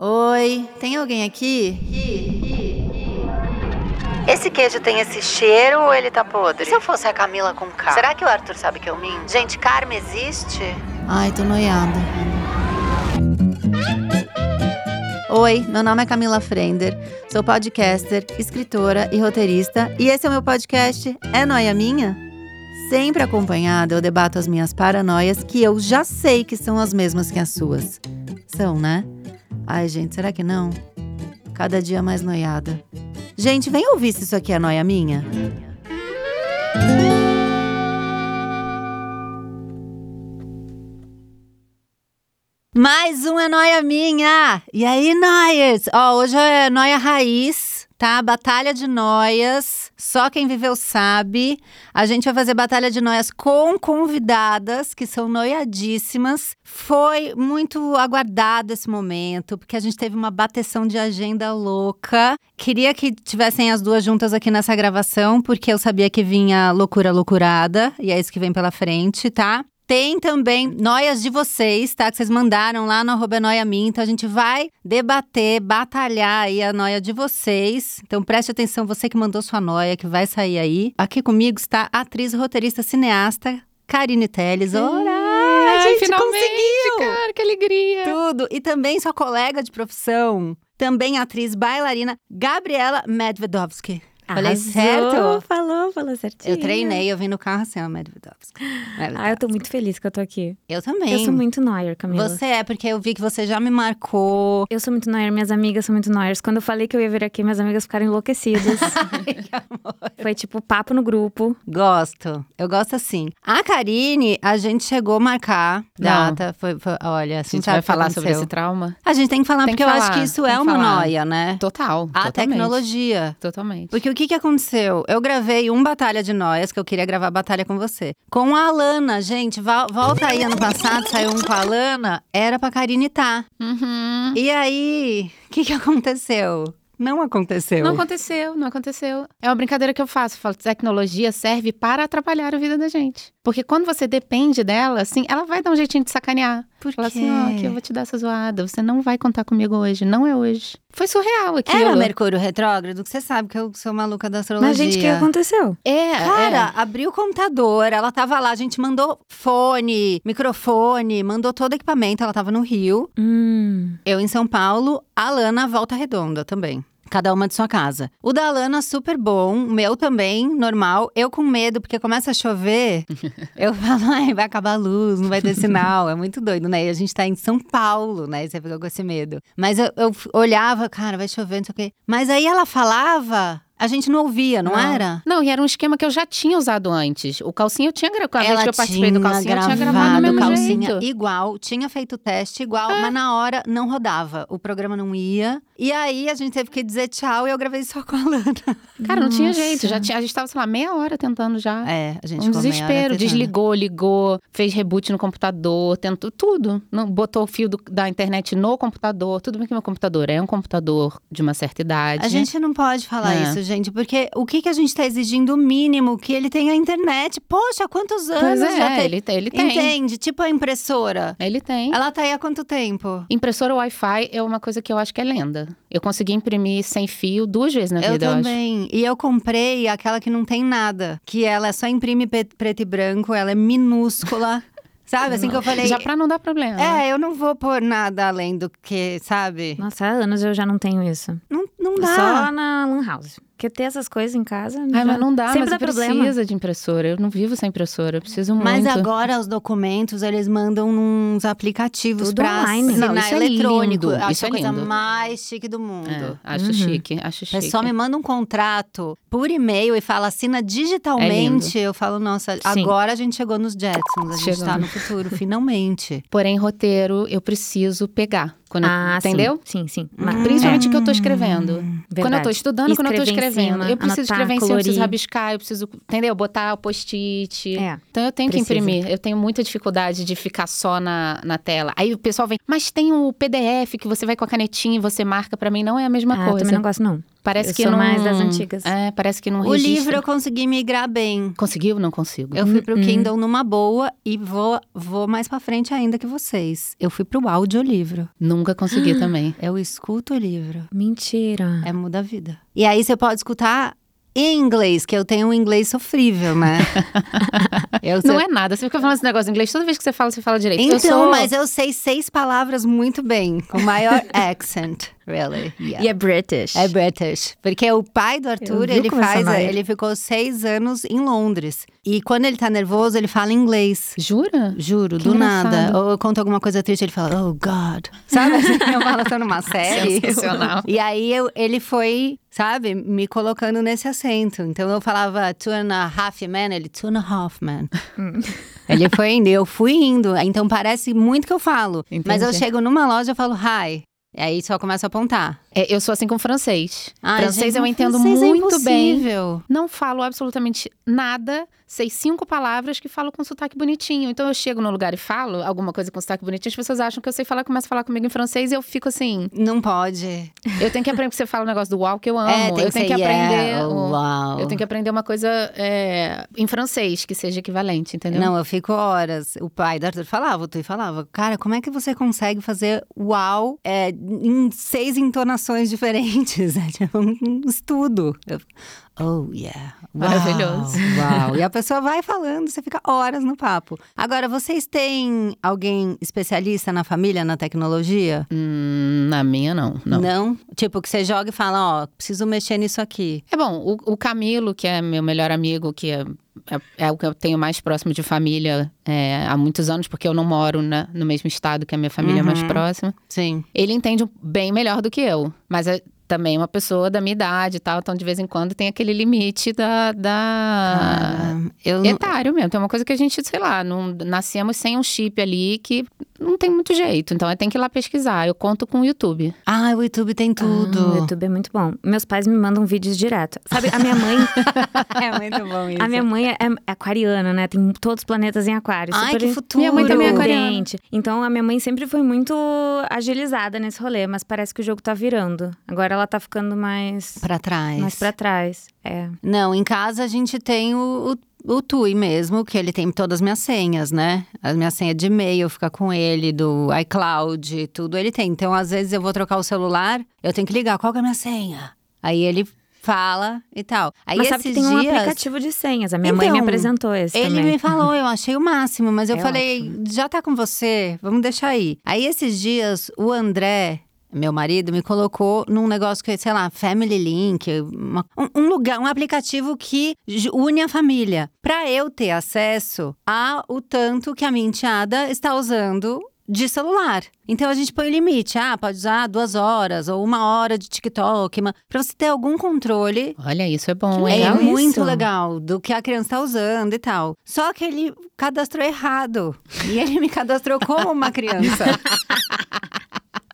Oi, tem alguém aqui? Esse queijo tem esse cheiro ou ele tá podre? E se eu fosse a Camila com K? Será que o Arthur sabe que eu minto? Gente, karma existe? Ai, tô noiada. Oi, meu nome é Camila Frender, sou podcaster, escritora e roteirista, e esse é o meu podcast É Noia Minha? Sempre acompanhada, eu debato as minhas paranoias que eu já sei que são as mesmas que as suas. São, né? Ai, gente, será que não? Cada dia mais noiada. Gente, vem ouvir se isso aqui é noia minha. Mais um é noia minha! E aí, noias? Ó, hoje é noia raiz, tá? Batalha de noias. Só quem viveu sabe. A gente vai fazer batalha de noias com convidadas que são noiadíssimas. Foi muito aguardado esse momento, porque a gente teve uma bateção de agenda louca. Queria que tivessem as duas juntas aqui nessa gravação, porque eu sabia que vinha loucura loucurada, e é isso que vem pela frente, tá? Tem também noias de vocês, tá? Que vocês mandaram lá no arroba noia minha. Então a gente vai debater, batalhar aí a noia de vocês. Então preste atenção, você que mandou sua noia, que vai sair aí. Aqui comigo está a atriz, roteirista, cineasta, Karine Telles. Ora! a gente finalmente, conseguiu! cara, que alegria. Tudo. E também sua colega de profissão, também atriz bailarina, Gabriela Medvedovsky. Falei Arrasou, certo? Falou, falou certinho. Eu treinei, eu vim no carro assim, ó, Medvedovsky. Ah, eu tô muito feliz que eu tô aqui. Eu também. Eu sou muito Neuer, Camila. Você é, porque eu vi que você já me marcou. Eu sou muito Neuer, minhas amigas são muito Neuers. Quando eu falei que eu ia vir aqui, minhas amigas ficaram enlouquecidas. Foi tipo papo no grupo. Gosto. Eu gosto assim. A Karine, a gente chegou a marcar data. Foi, foi- olha, A assim, gente vai que falar sobre esse trauma? A gente tem que falar, Tem porque que eu acho falar, que isso tem é que uma falar. noia, né? Total. A totalmente. tecnologia. Totalmente. Porque o que, que aconteceu? Eu gravei um Batalha de Noias, que eu queria gravar Batalha com você. Com a Alana, gente, volta aí, ano passado saiu um com a Alana, era pra Karine estar. Uhum. E aí, o que, que aconteceu? Não aconteceu. Não aconteceu, não aconteceu. É uma brincadeira que eu faço. Eu falo, tecnologia serve para atrapalhar a vida da gente. Porque quando você depende dela, assim, ela vai dar um jeitinho de sacanear. Por Fala quê? assim, ó, aqui eu vou te dar essa zoada. Você não vai contar comigo hoje. Não é hoje. Foi surreal aquilo. Era Mercúrio retrógrado, que você sabe que eu sou maluca da astrologia. Mas, gente, o que aconteceu? É, Cara, abriu o computador, ela tava lá, a gente mandou fone, microfone, mandou todo o equipamento, ela tava no Rio, Hum. eu em São Paulo, a Lana Volta Redonda também. Cada uma de sua casa. O da Lana, super bom. O meu também, normal. Eu com medo, porque começa a chover. eu falo, ai, vai acabar a luz, não vai ter sinal. É muito doido, né? E a gente tá em São Paulo, né? E você fica com esse medo. Mas eu, eu olhava, cara, vai chover, não sei o quê. Mas aí ela falava, a gente não ouvia, não, era? Não, e era um esquema que eu já tinha usado antes. O calcinho eu tinha gravado. A vez que eu participei do tinha calcinho, eu tinha gravado do mesmo calcinha jeito. igual, tinha feito o teste igual, É. mas na hora não rodava. O programa não ia. E aí a gente teve que dizer tchau e eu gravei só com a Lana. Cara, não tinha jeito. Já tinha, a gente tava, sei lá, meia hora tentando já. É, a gente Um desespero. Desligou, ligou, fez reboot no computador, tentou tudo. Não, botou o fio do- da internet no computador. Tudo bem que meu computador é um computador de uma certa idade. A gente não pode falar É. isso, gente, porque o que, que a gente tá exigindo? O mínimo que ele tenha internet. Poxa, há quantos anos Pois é, já tem? ele, tem- ele tem. Entende? Tipo a impressora. Ele tem. Ela tá aí há quanto tempo? Impressora Wi-Fi é uma coisa que eu acho que é lenda. Eu consegui imprimir sem fio duas vezes na Eu vida, eu, acho. também. E eu comprei aquela que não tem nada. Que ela só imprime preto e branco, ela é minúscula. sabe? Assim que eu falei. Já pra não dar problema. É, eu não vou pôr nada além do que, sabe? Nossa, há anos eu já não tenho isso. Não, não dá. Só na Lan House. Porque ter essas coisas em casa. Ai, já- mas não dá, Sempre mas dá eu problema. precisa de impressora. Eu não vivo sem impressora, eu preciso Mas muito. agora os documentos eles mandam nos aplicativos Tudo pra online. assinar Não, isso é eletrônico. lindo, Eu Acho isso é a coisa lindo. mais chique do mundo. É, acho Uhum. chique, acho O chique. pessoal me manda um contrato por e-mail e fala assina digitalmente. eu falo, nossa, Sim. agora a gente chegou nos Jetsons. A gente Chegou. tá no futuro, finalmente. Porém, roteiro, eu preciso pegar. Quando eu- Ah, sim. entendeu? Sim, sim. Hum. Mas- Principalmente o que eu tô escrevendo. Quando eu tô verdade. estudando, quando eu tô Escrever escrevendo. cima, eu preciso anotar, escrever em cima, eu preciso rabiscar, eu preciso, entendeu? Botar o post-it. É. Então eu tenho Precisa. que imprimir. Eu tenho muita dificuldade de ficar só na, na tela. Aí o pessoal vem, mas tem o PDF que você vai com a canetinha e você marca. Pra mim não é a mesma Ah, eu coisa. também não gosto, não. Parece Eu que sou não. mais das antigas. É, parece que não O registra. livro eu consegui migrar bem. Conseguiu? Não consigo. Eu fui pro Uhum. Kindle numa boa e vou, vou mais pra frente ainda que vocês. Eu fui pro audiolivro. Nunca consegui também. Eu escuto o livro. Mentira. É muda a vida. E aí você pode escutar em inglês, que eu tenho um inglês sofrível, né? eu Não é nada. Você fica falando esse negócio em inglês, toda vez que você fala, você fala direito. Então, eu sou... mas eu sei seis palavras muito bem, com maior accent, really. Yeah. E é British. É British. Porque o pai do Eu Arthur, ele faz. Ele ficou seis anos em Londres. E quando ele tá nervoso, ele fala inglês. Jura? Juro, Que do engraçado. nada. Ou eu conto alguma coisa triste, ele fala, oh God. Sabe assim, eu falo, tô numa série. Sensacional. E aí eu, ele foi, sabe, me colocando nesse acento. Então eu falava two and a half man, ele two and a half man. ele foi indo, eu fui indo. Então parece muito que eu falo. Mas eu Entendi. chego numa loja e falo hi. E aí só começa a apontar. É, eu sou assim com francês. Ai, francês gente, eu entendo francês é muito bem. impossível. Não falo absolutamente nada. Sei cinco palavras que falo com sotaque bonitinho. Então eu chego no lugar e falo alguma coisa com sotaque bonitinho, as pessoas acham que eu sei falar, começam a falar comigo em francês e eu fico assim. Não pode. Eu tenho que aprender, porque você fala o negócio do uau que eu amo. é, tem eu tenho que aprender. yeah. Eu tenho que aprender uma coisa é, em francês que seja equivalente, entendeu? Não, eu fico horas. O pai do Arthur falava, o Tui falava, cara, como é que você consegue fazer uau é, em seis entonações diferentes? É tipo um estudo. Eu, oh, yeah. Uau, Maravilhoso. Uau. E a pessoa vai falando, você fica horas no papo. Agora, vocês têm alguém especialista na família, na tecnologia? Hum, na minha, não. não. Tipo, que você joga e fala, ó, preciso mexer nisso aqui. É bom, o, o Camilo, que é meu melhor amigo, que é, é, é o que eu tenho mais próximo de família é, há muitos anos, porque eu não moro né, no mesmo estado que a minha família mais Uhum. próxima. Sim. Ele entende bem melhor do que eu, mas é também uma pessoa da minha idade e tal, então de vez em quando tem aquele limite da. da... Ah, eu, Etário mesmo, tem uma coisa que a gente, sei lá, não, nascemos sem um chip ali que não tem muito jeito. Então tem que ir lá pesquisar. Eu conto com o YouTube. Ah, o YouTube tem Ah, o tudo. YouTube é muito bom. Meus pais me mandam vídeos direto. Sabe, a minha mãe, é muito bom isso. a minha mãe é, é aquariana, né? Tem todos os planetas em aquário. Ai, super que futuro. Minha mãe também é aquariana. Então a minha mãe sempre foi muito agilizada nesse rolê, mas parece que o jogo tá virando. Agora ela tá ficando mais, Pra trás. mais pra trás. É. Não, em casa a gente tem o, o, o Tui mesmo, que ele tem todas as minhas senhas, né? As minhas senhas de e-mail fica com ele, do iCloud, tudo ele tem. Então, às vezes eu vou trocar o celular, eu tenho que ligar, qual que é a minha senha? Aí ele fala e tal. Aí mas sabe esses que tem um dias, aplicativo de senhas. A minha mãe me Então, apresentou esse Ele também. me falou, eu achei o máximo, mas eu É falei, ótimo. já tá com você, vamos deixar aí. Aí esses dias, o André, meu marido, me colocou num negócio que, sei lá, Family Link, uma- um, lugar, um aplicativo que une a família. Pra eu ter acesso ao tanto que a minha enteada está usando de celular. Então a gente põe o limite. Ah, pode usar duas horas ou uma hora de TikTok. Uma, pra você ter algum controle Olha, isso é bom, é legal muito isso. legal do que a criança tá usando e tal. Só que ele cadastrou errado. E ele me cadastrou como uma criança.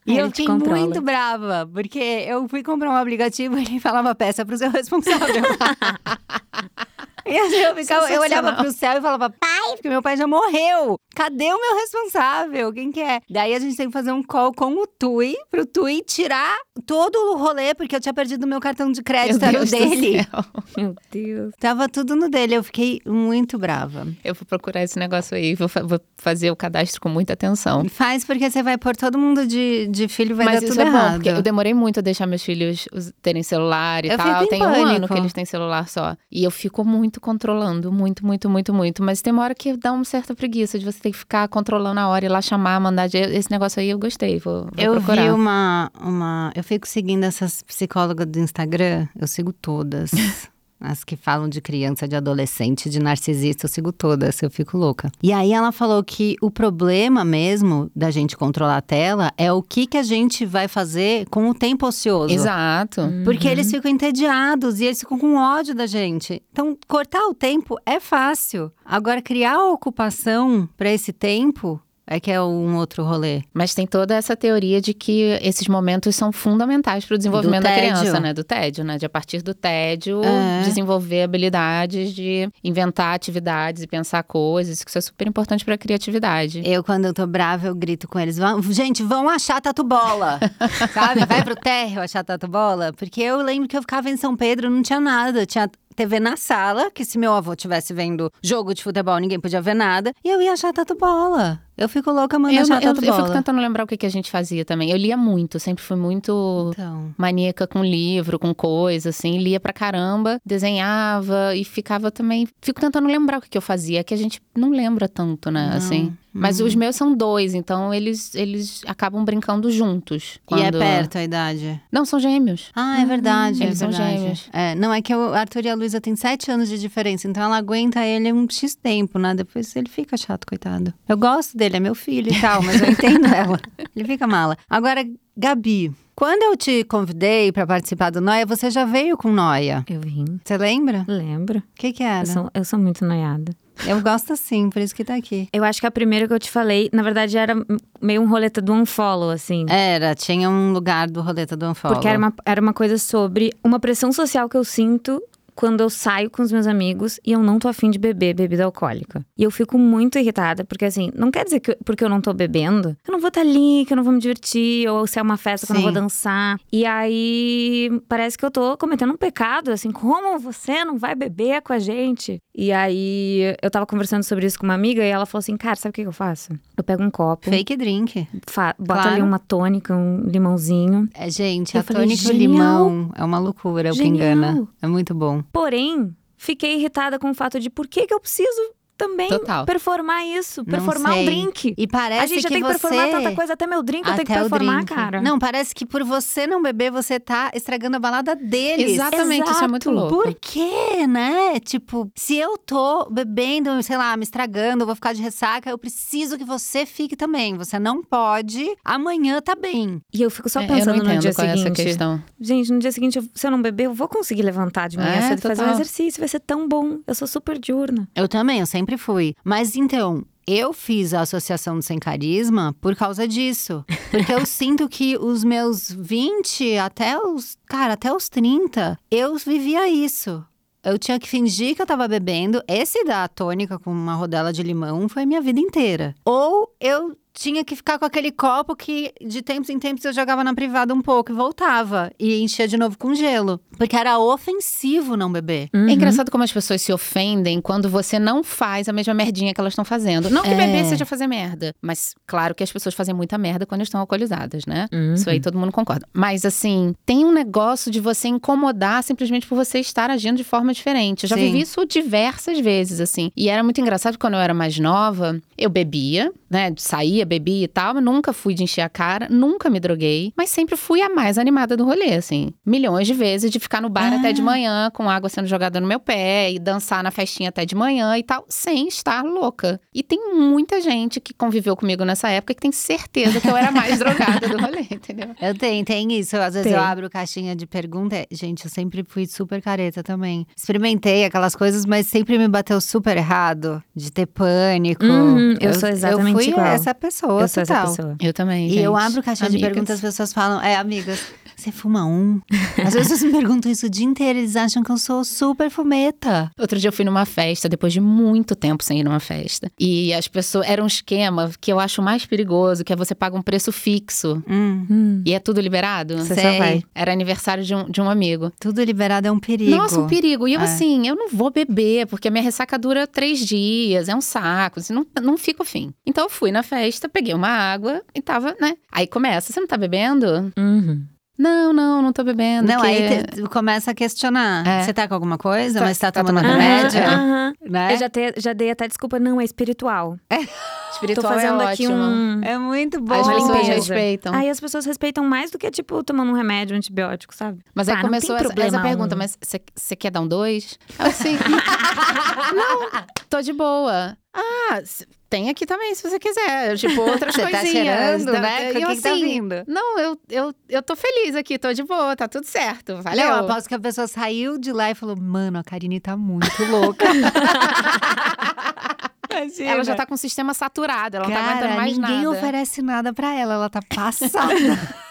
E eu fiquei controla. muito brava, porque eu fui comprar um aplicativo e ele falava peça pro seu responsável. E assim, eu, ficava, eu olhava pro céu e falava, pai, porque meu pai já morreu. Cadê o meu responsável? Quem que é? Daí a gente tem que fazer um call com o Tui, pro Tui tirar todo o rolê, porque eu tinha perdido meu cartão de crédito, Meu era o dele. Meu Deus. Tava tudo no dele, eu fiquei muito brava. Eu vou procurar esse negócio aí, vou, fa- vou fazer o cadastro com muita atenção. Faz porque você vai pôr todo mundo de, de filho, vai Mas dar isso tudo é bom, errado. porque eu demorei muito a deixar meus filhos terem celular e Eu tal. Tem um ano que eles têm celular só. E eu fico muito controlando, muito, muito, muito, muito. Mas tem uma hora que dá uma certa preguiça de você ter que ficar controlando a hora, ir lá chamar, mandar. Esse negócio aí eu gostei, vou, vou Eu procurar. vi uma, uma. Eu fico seguindo essas psicólogas do Instagram, eu sigo todas. As que falam de criança, de adolescente, de narcisista, eu sigo todas, eu fico louca. E aí ela falou que o problema mesmo da gente controlar a tela é o que, que a gente vai fazer com o tempo ocioso. Exato. Porque eles ficam entediados e eles ficam com ódio da gente. Então, cortar o tempo é fácil. Agora, criar a ocupação para esse tempo É que é um outro rolê. Mas tem toda essa teoria de que esses momentos são fundamentais para o desenvolvimento da criança, né? Do tédio, né? De a partir do tédio É. desenvolver habilidades de inventar atividades e pensar coisas, que isso é super importante para a criatividade. Eu, quando eu tô brava, eu grito com eles: gente, vão achar tatu bola. Sabe? Vai pro térreo achar tatu bola. Porque eu lembro que eu ficava em São Pedro, não tinha nada. Tinha TV na sala, que se meu avô tivesse vendo jogo de futebol, ninguém podia ver nada. E eu ia achar tatu bola. Eu fico louca mandando Eu, achar eu, bola. fico tentando lembrar o que, que a gente fazia também. Eu lia muito, sempre fui muito Então. maníaca com livro, com coisa, assim. Lia pra caramba, desenhava e ficava também. Fico tentando lembrar o que, que eu fazia, que a gente não lembra tanto, né? Não, assim. Mas os meus são dois, então eles, eles acabam brincando juntos. E é quando- perto a idade. Não, são gêmeos. Ah, é verdade. eles é são verdade. gêmeos. É, não, é que o Arthur e a Luísa têm sete anos de diferença, então ela aguenta ele um X tempo, né? Depois ele fica chato, coitado. Eu gosto dele, é meu filho e tal, mas eu entendo ela. Ele fica mala. Agora, Gabi, quando eu te convidei pra participar do Noia, você já veio com Noia. Eu vim. Você lembra? Lembro. O que que era? Eu sou, eu sou muito noiada. Eu gosto assim, por isso que tá aqui. Eu acho que a primeira que eu te falei, na verdade, era meio um roleta do unfollow, assim. Era, tinha um lugar do roleta do Unfollow. Porque era uma, era uma coisa sobre uma pressão social que eu sinto quando eu saio com os meus amigos e eu não tô afim de beber bebida alcoólica. E eu fico muito irritada, porque assim, não quer dizer que porque eu não tô bebendo, eu não vou estar ali, que eu não vou me divertir, ou se é uma festa que eu não vou Sim. dançar. E aí parece que eu tô cometendo um pecado, assim, como você não vai beber com a gente? E aí eu tava conversando sobre isso com uma amiga e ela falou assim: cara, sabe o que eu faço? Eu pego um copo, Fake drink. fa- boto Claro. ali uma tônica, um limãozinho. É, gente, Eu a falei, tônica e o limão é uma loucura, o que engana. É muito bom. Porém, fiquei irritada com o fato de por que, que eu preciso também Total. performar isso, performar um drink. E parece a gente já que tem que você... performar tanta coisa, até meu drink eu tenho que Até performar, drink. cara. Não, parece que por você não beber, você tá estragando a balada deles. Exatamente, isso é muito Exato. louco. Por quê, né? Tipo, se eu tô bebendo, sei lá, me estragando, eu vou ficar de ressaca, eu preciso que você fique também. Você não pode. Amanhã tá bem. E eu fico só É, eu não pensando no dia qual é essa seguinte. questão. Gente, no dia seguinte, eu- se eu não beber, eu vou conseguir levantar de manhã É, cedo e fazer um exercício. Vai ser tão bom. Eu sou super diurna. Eu também, eu sempre fui. Mas então, eu fiz a associação do Sem Carisma por causa disso. Porque eu sinto que os meus 20 até os. Cara, até os 30, eu vivia isso. Eu tinha que fingir que eu tava bebendo. Esse da tônica com uma rodela de limão foi minha vida inteira. Ou eu tinha que ficar com aquele copo que de tempos em tempos eu jogava na privada um pouco e voltava. E enchia de novo com gelo. Porque era ofensivo não beber. Uhum. É engraçado como as pessoas se ofendem quando você não faz a mesma merdinha que elas estão fazendo. Não que É. beber seja fazer merda, mas claro que as pessoas fazem muita merda quando estão alcoolizadas, né? Uhum. Isso aí todo mundo concorda. Mas assim, tem um negócio de você incomodar simplesmente por você estar agindo de forma diferente. Eu já Sim. vivi isso diversas vezes, assim. E era muito engraçado quando eu era mais nova, eu bebia, né? Saía, bebia e tal, mas nunca fui de encher a cara, nunca me droguei, mas sempre fui a mais animada do rolê, assim. Milhões de vezes de ficar no bar Ah. até de manhã, com água sendo jogada no meu pé, e dançar na festinha até de manhã e tal, sem estar louca. E tem muita gente que conviveu comigo nessa época que tem certeza que eu era a mais drogada do rolê, entendeu? Eu tenho, tem isso. Às vezes Tem. eu abro caixinha de pergunta. é, Gente, eu sempre fui super careta também. Experimentei aquelas coisas, mas sempre me bateu super errado. De ter pânico. Uhum, eu sou exatamente Eu fui igual. essa pessoa eu sou essa total. pessoa. Eu também, E eu abro caixinha de Amigas. perguntas, as pessoas falam, é, amigas, você fuma um? Às vezes me perguntam isso o dia inteiro, eles acham que eu sou super fumeta. Outro dia eu fui numa festa, depois de muito tempo sem ir numa festa. E as pessoas. Era um esquema que eu acho mais perigoso, que é você paga um preço fixo. Hum, Hum. E é tudo liberado? Você Sei. só vai. Era aniversário de um, de um amigo. tudo liberado é um perigo. Nossa, um perigo. E eu, É. assim, eu não vou beber, porque a minha ressaca dura três dias, é um saco, assim, não, não fico afim. Então eu fui na festa, peguei uma água e tava, né? Aí começa, você não tá bebendo? Uhum. Não, não, não tô bebendo. Não, que- aí te- começa a questionar. É. Você tá com alguma coisa? Tá- mas tá, tá tomando tomando remédio? remédio? Aham. Né? Eu já, te- já dei até desculpa, não, é espiritual. Espiritual Tô fazendo é aqui ótimo. um. É muito bom. As pessoas respeitam. Aí as pessoas respeitam mais do que, tipo, tomando um remédio, um antibiótico, sabe? Mas aí começou essa, essa pergunta, um. mas você quer dar um dois? Eu assim, não, tô de boa. Ah, tem aqui também, se você quiser. Tipo, outras Você tá coisinhas. cheirando, Da- né? Com E o eu que que tá assim, vindo? Não, eu, eu, eu tô feliz aqui, tô de boa, tá tudo certo. Valeu. Não, eu aposto que a pessoa saiu de lá e falou: Mano, a Karine tá muito louca. Imagina. Ela já tá com o sistema saturado, ela não tá Cara, aguentando mais ninguém nada. oferece nada pra ela, ela tá passada.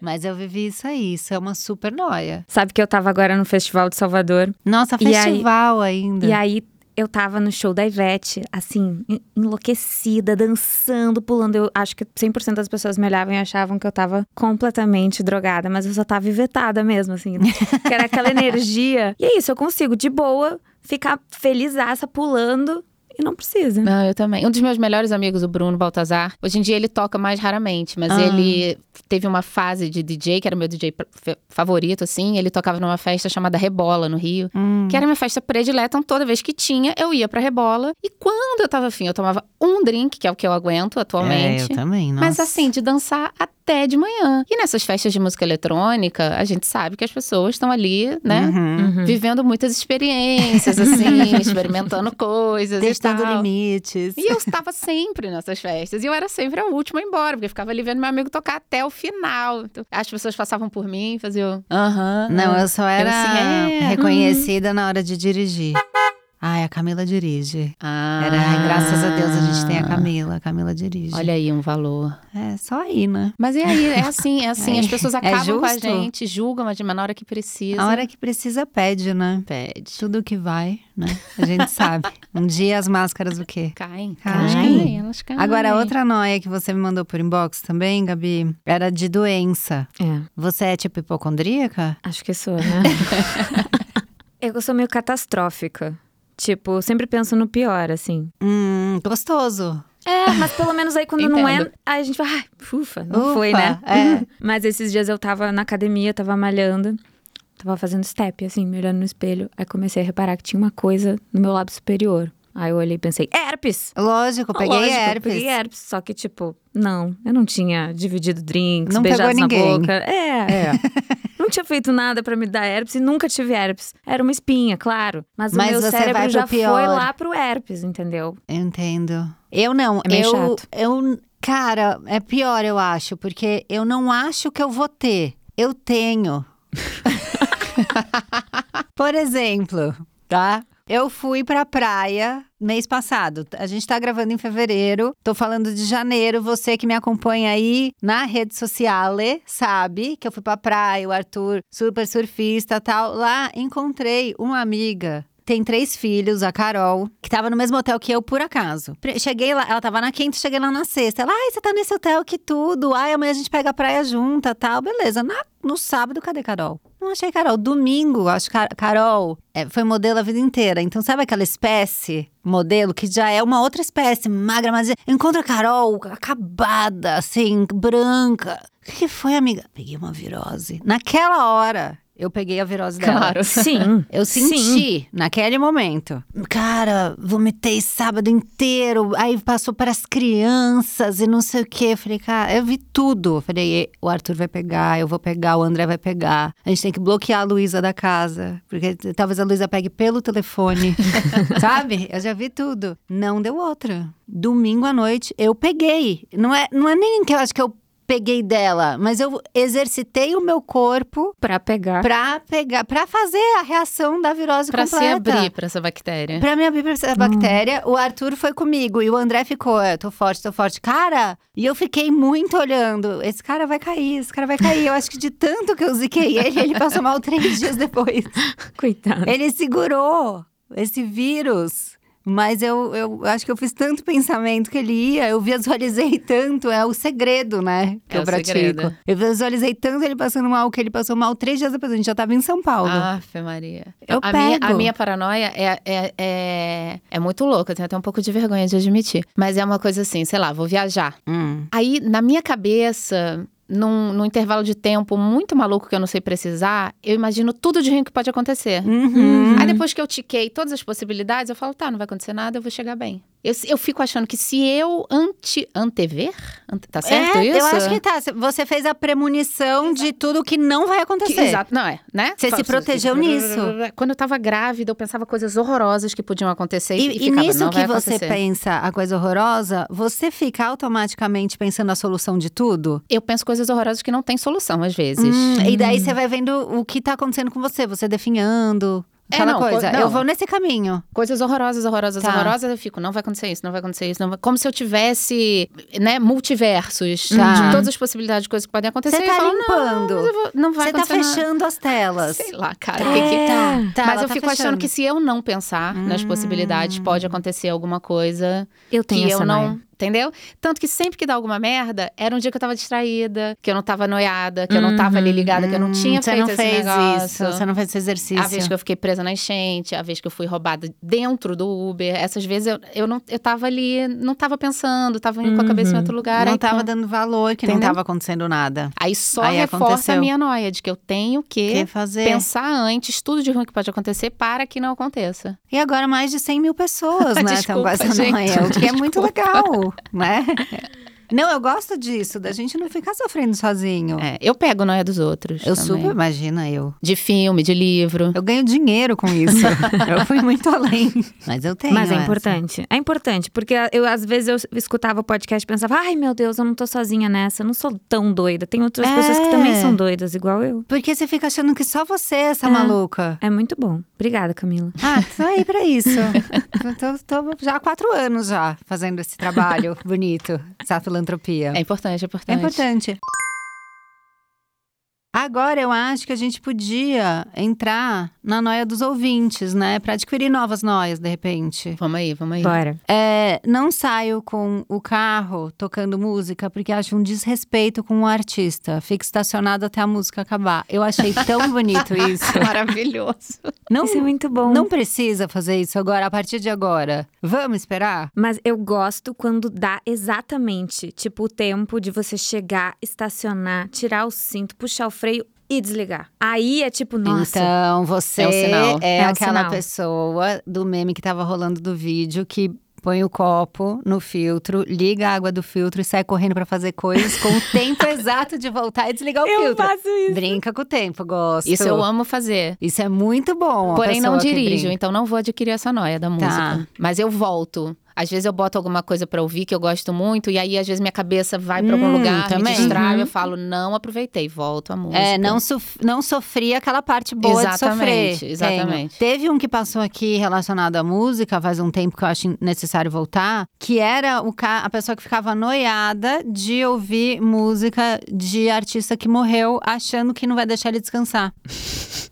Mas eu vivi isso aí, isso é uma super noia. Sabe que eu tava agora no Festival de Salvador. Nossa, E aí- festival ainda. E aí eu tava no show da Ivete, assim, en- enlouquecida, dançando, pulando. Eu acho que 100% das pessoas me olhavam e achavam que eu tava completamente drogada, mas eu só tava ivetada mesmo, assim. que era aquela energia. E é isso, eu consigo, de boa, ficar felizaça pulando e não precisa. Não, eu também. Um dos meus melhores amigos, o Bruno Baltazar, hoje em dia ele toca mais raramente, mas Ah. ele teve uma fase de DJ, que era meu DJ favorito, assim. Ele tocava numa festa chamada Rebola, no Rio, Hum. que era minha festa predileta. Então, toda vez que tinha, eu ia pra Rebola. E quando eu tava afim, eu tomava um drink, que é o que eu aguento atualmente. É, eu também, nossa. Mas assim, de dançar até de manhã. E nessas festas de música eletrônica, a gente sabe que as pessoas estão ali, né? Uhum. Vivendo muitas experiências, assim, experimentando coisas Testando tal. limites. E eu estava sempre nessas festas. E eu era sempre a última a ir embora, porque eu ficava ali vendo meu amigo tocar até o final. Então, as pessoas passavam por mim e faziam. Aham. Não, ah." eu só era assim, é, reconhecida na hora de dirigir. Ai, a Camila dirige. Ah, Era, ai, graças a Deus a gente tem a Camila. A Camila dirige. Olha aí um valor. É só aí, né? Mas e aí? É assim, é assim. É. As pessoas É acabam com a gente, julgam, mas na hora que precisa. A hora que precisa, pede, né? pede. Tudo que vai, né? A gente sabe. Um dia as máscaras o quê? Caem. Caem. Elas caem, elas caem. Agora, outra noia que você me mandou por inbox também, Gabi, era de doença. É, Você é tipo hipocondríaca? acho que sou, né? eu sou meio catastrófica. Tipo, sempre penso no pior, assim. Hum, gostoso. É, mas pelo menos aí quando não é, a gente fala, ai, ufa, não Ufa, foi, né? é. Mas esses dias eu tava na academia, tava malhando, tava fazendo step, assim, me olhando no espelho. Aí comecei a reparar que tinha uma coisa no meu lábio superior. Aí eu olhei e pensei, herpes! Lógico, eu peguei Lógico, herpes. peguei herpes. Só que, tipo, não, eu não tinha dividido drinks, Não na boca. É, é. não tinha feito nada pra me dar herpes e nunca tive herpes. Era uma espinha, claro. Mas, Mas o meu cérebro já pior. foi lá pro herpes, entendeu? Eu entendo. Eu não, É meio eu, chato. eu, cara, é pior eu acho, porque eu não acho que eu vou ter, eu tenho. Por exemplo, tá? Eu fui pra praia mês passado. A gente tá gravando em fevereiro. Tô falando de janeiro. Você que me acompanha aí na rede social, sabe que eu fui pra praia, o Arthur, super surfista tal. Lá encontrei uma amiga tem três filhos, a Carol, que tava no mesmo hotel que eu, por acaso. Cheguei lá, ela tava na quinta, cheguei lá na sexta. Ela, ai, você tá nesse hotel que tudo. Ai, amanhã a gente pega a praia junta, tal. Beleza. Na- no sábado, cadê Carol? Não achei Carol. Domingo, acho que Car- Carol é, foi modelo a vida inteira. Então, sabe aquela espécie modelo que já é uma outra espécie, magra, mas encontra a Carol acabada, assim, branca. O que foi, amiga? Peguei uma virose. Naquela hora, eu peguei a virose dela. Claro. Sim. Eu senti naquele momento. Cara, vomitei sábado inteiro. Aí passou para as crianças e não sei o quê. Falei, cara, eu vi tudo. Falei, o Arthur vai pegar, eu vou pegar, o André vai pegar. A gente tem que bloquear a Luísa da casa. Porque talvez a Luísa pegue pelo telefone. Sabe? Eu já vi tudo. Não deu outra. Domingo à noite, eu peguei. Não é, não é nem que eu acho que eu peguei dela, mas eu exercitei o meu corpo Pra pegar. Pra pegar, para fazer a reação da virose Pra se completa. abrir pra essa bactéria. Pra me abrir pra essa bactéria, o Arthur foi comigo e o André ficou, "É, tô forte, tô forte. Cara, e eu fiquei muito olhando. Esse cara vai cair, esse cara vai cair. Eu acho que de tanto que eu ziquei ele, ele passou mal três dias depois. Coitado. Ele segurou esse vírus. Mas eu, eu acho que eu fiz tanto pensamento que ele ia, eu visualizei tanto, é o segredo, né? Que É eu o pratico. segredo. Eu visualizei tanto ele passando mal, que ele passou mal três dias depois. A gente já tava em São Paulo. Afe Maria. Eu a, minha, pego. a minha paranoia é, é, é, é muito louca, eu tenho até um pouco de vergonha de admitir. Mas é uma coisa assim, sei lá, vou viajar. Hum. Aí, na minha cabeça, num, num intervalo de tempo muito maluco que eu não sei precisar, eu imagino tudo de ruim que pode acontecer. Uhum. Aí depois que eu tiquei todas as possibilidades, eu falo, tá, não vai acontecer nada, eu vou chegar bem. Eu, eu fico achando que se eu ante, antever, ante- tá certo é, isso? Eu acho que tá. Você fez a premonição de tudo que não vai Que- acontecer. exato, não é, né? Você se Fala- protegeu nisso. Quando eu tava grávida, eu pensava coisas horrorosas que podiam acontecer e, E, e ficava, nisso que você acontecer. pensa a coisa horrorosa, você fica automaticamente pensando a solução de tudo? Eu penso coisas horrorosas que não tem solução às vezes. Hum, E daí você vai vendo o que tá acontecendo com você, você definhando. É, Aquela não, coisa, co- não. eu vou nesse caminho. Coisas horrorosas, horrorosas, Tá. horrorosas, eu fico, não vai acontecer isso, não vai acontecer isso, não vai... Como se eu tivesse, né, multiversos Tá. de todas as possibilidades de coisas que podem acontecer. Você tá falo, limpando. Não, vou- não vai Você tá acontecer nada. fechando as telas. Sei lá, cara. É. o que que tá? Tá, Mas eu tá fico achando fechando. que se eu não pensar nas Hum. possibilidades, pode acontecer alguma coisa Eu tenho que eu não. noia. Entendeu? Tanto que sempre que dá alguma merda, era um dia que eu tava distraída, que eu não tava noiada, que eu não tava ali ligada, que eu não Hum, tinha você feito não esse fez negócio. isso, você não fez esse exercício. A vez que eu fiquei presa na enchente, a vez que eu fui roubada dentro do Uber. Essas vezes eu, eu, não, eu tava ali, não tava pensando, tava indo com a cabeça em outro lugar. não aí, tava dando valor, que não Entendeu? tava acontecendo nada. Aí só Aí reforça aconteceu. a minha noia de que eu tenho que fazer? pensar antes tudo de ruim que pode acontecer para que não aconteça. E agora mais de 100 mil pessoas, né, estão Desculpa, essa gente. noia, o que é muito legal, 没 Não, eu gosto disso, da gente não ficar sofrendo sozinho. É, eu pego noia dos outros. eu também. super, imagina eu. De filme, de livro. Eu ganho dinheiro com isso. eu fui muito além. Mas eu tenho Mas é essa. importante. É importante, porque eu, às vezes, eu escutava o podcast e pensava, ai meu Deus, eu não tô sozinha nessa, eu não sou tão doida. Tem outras É. pessoas que também são doidas, igual eu. Porque você fica achando que só você é essa É. maluca. É muito bom. Obrigada, Camila. Ah, tô aí pra isso. tô, tô- tô já há quatro anos já fazendo esse trabalho bonito, essa filantropia. É importante, é É importante. Agora eu acho que a gente podia entrar na noia dos ouvintes, né? Pra adquirir novas noias, de repente. Vamos aí, vamos aí. Bora. É, não saio com o carro tocando música porque acho um desrespeito com o artista. Fico estacionado até a música acabar. Eu achei tão bonito isso. Maravilhoso. Não, Isso é muito bom. não precisa fazer isso agora, a partir de agora. Vamos esperar? Mas eu gosto quando dá exatamente, tipo, o tempo de você chegar, estacionar, tirar o cinto, puxar o freio e desligar. Aí é tipo, nossa. Então, você É um sinal. é, É um aquela sinal. pessoa do meme que tava rolando do vídeo que põe o copo no filtro, liga a água do filtro e sai correndo pra fazer coisas com o tempo exato de voltar e desligar o filtro. isso. Brinca com o tempo, gosto. Isso eu amo fazer. Isso é muito bom. Porém, não dirijo, então não vou adquirir essa noia da música. Mas eu volto. Às vezes eu boto alguma coisa pra ouvir que eu gosto muito, e aí às vezes minha cabeça vai pra algum Hum, lugar, também. me distraio, Uhum. eu falo, não aproveitei, volto a música. É, não, sof- não sofri aquela parte boa de Exatamente, sofrer. exatamente. Tenho. Teve um que passou aqui relacionado à música, faz um tempo que eu acho necessário voltar, que era o ca... a pessoa que ficava noiada de ouvir música de artista que morreu, achando que não vai deixar ele descansar.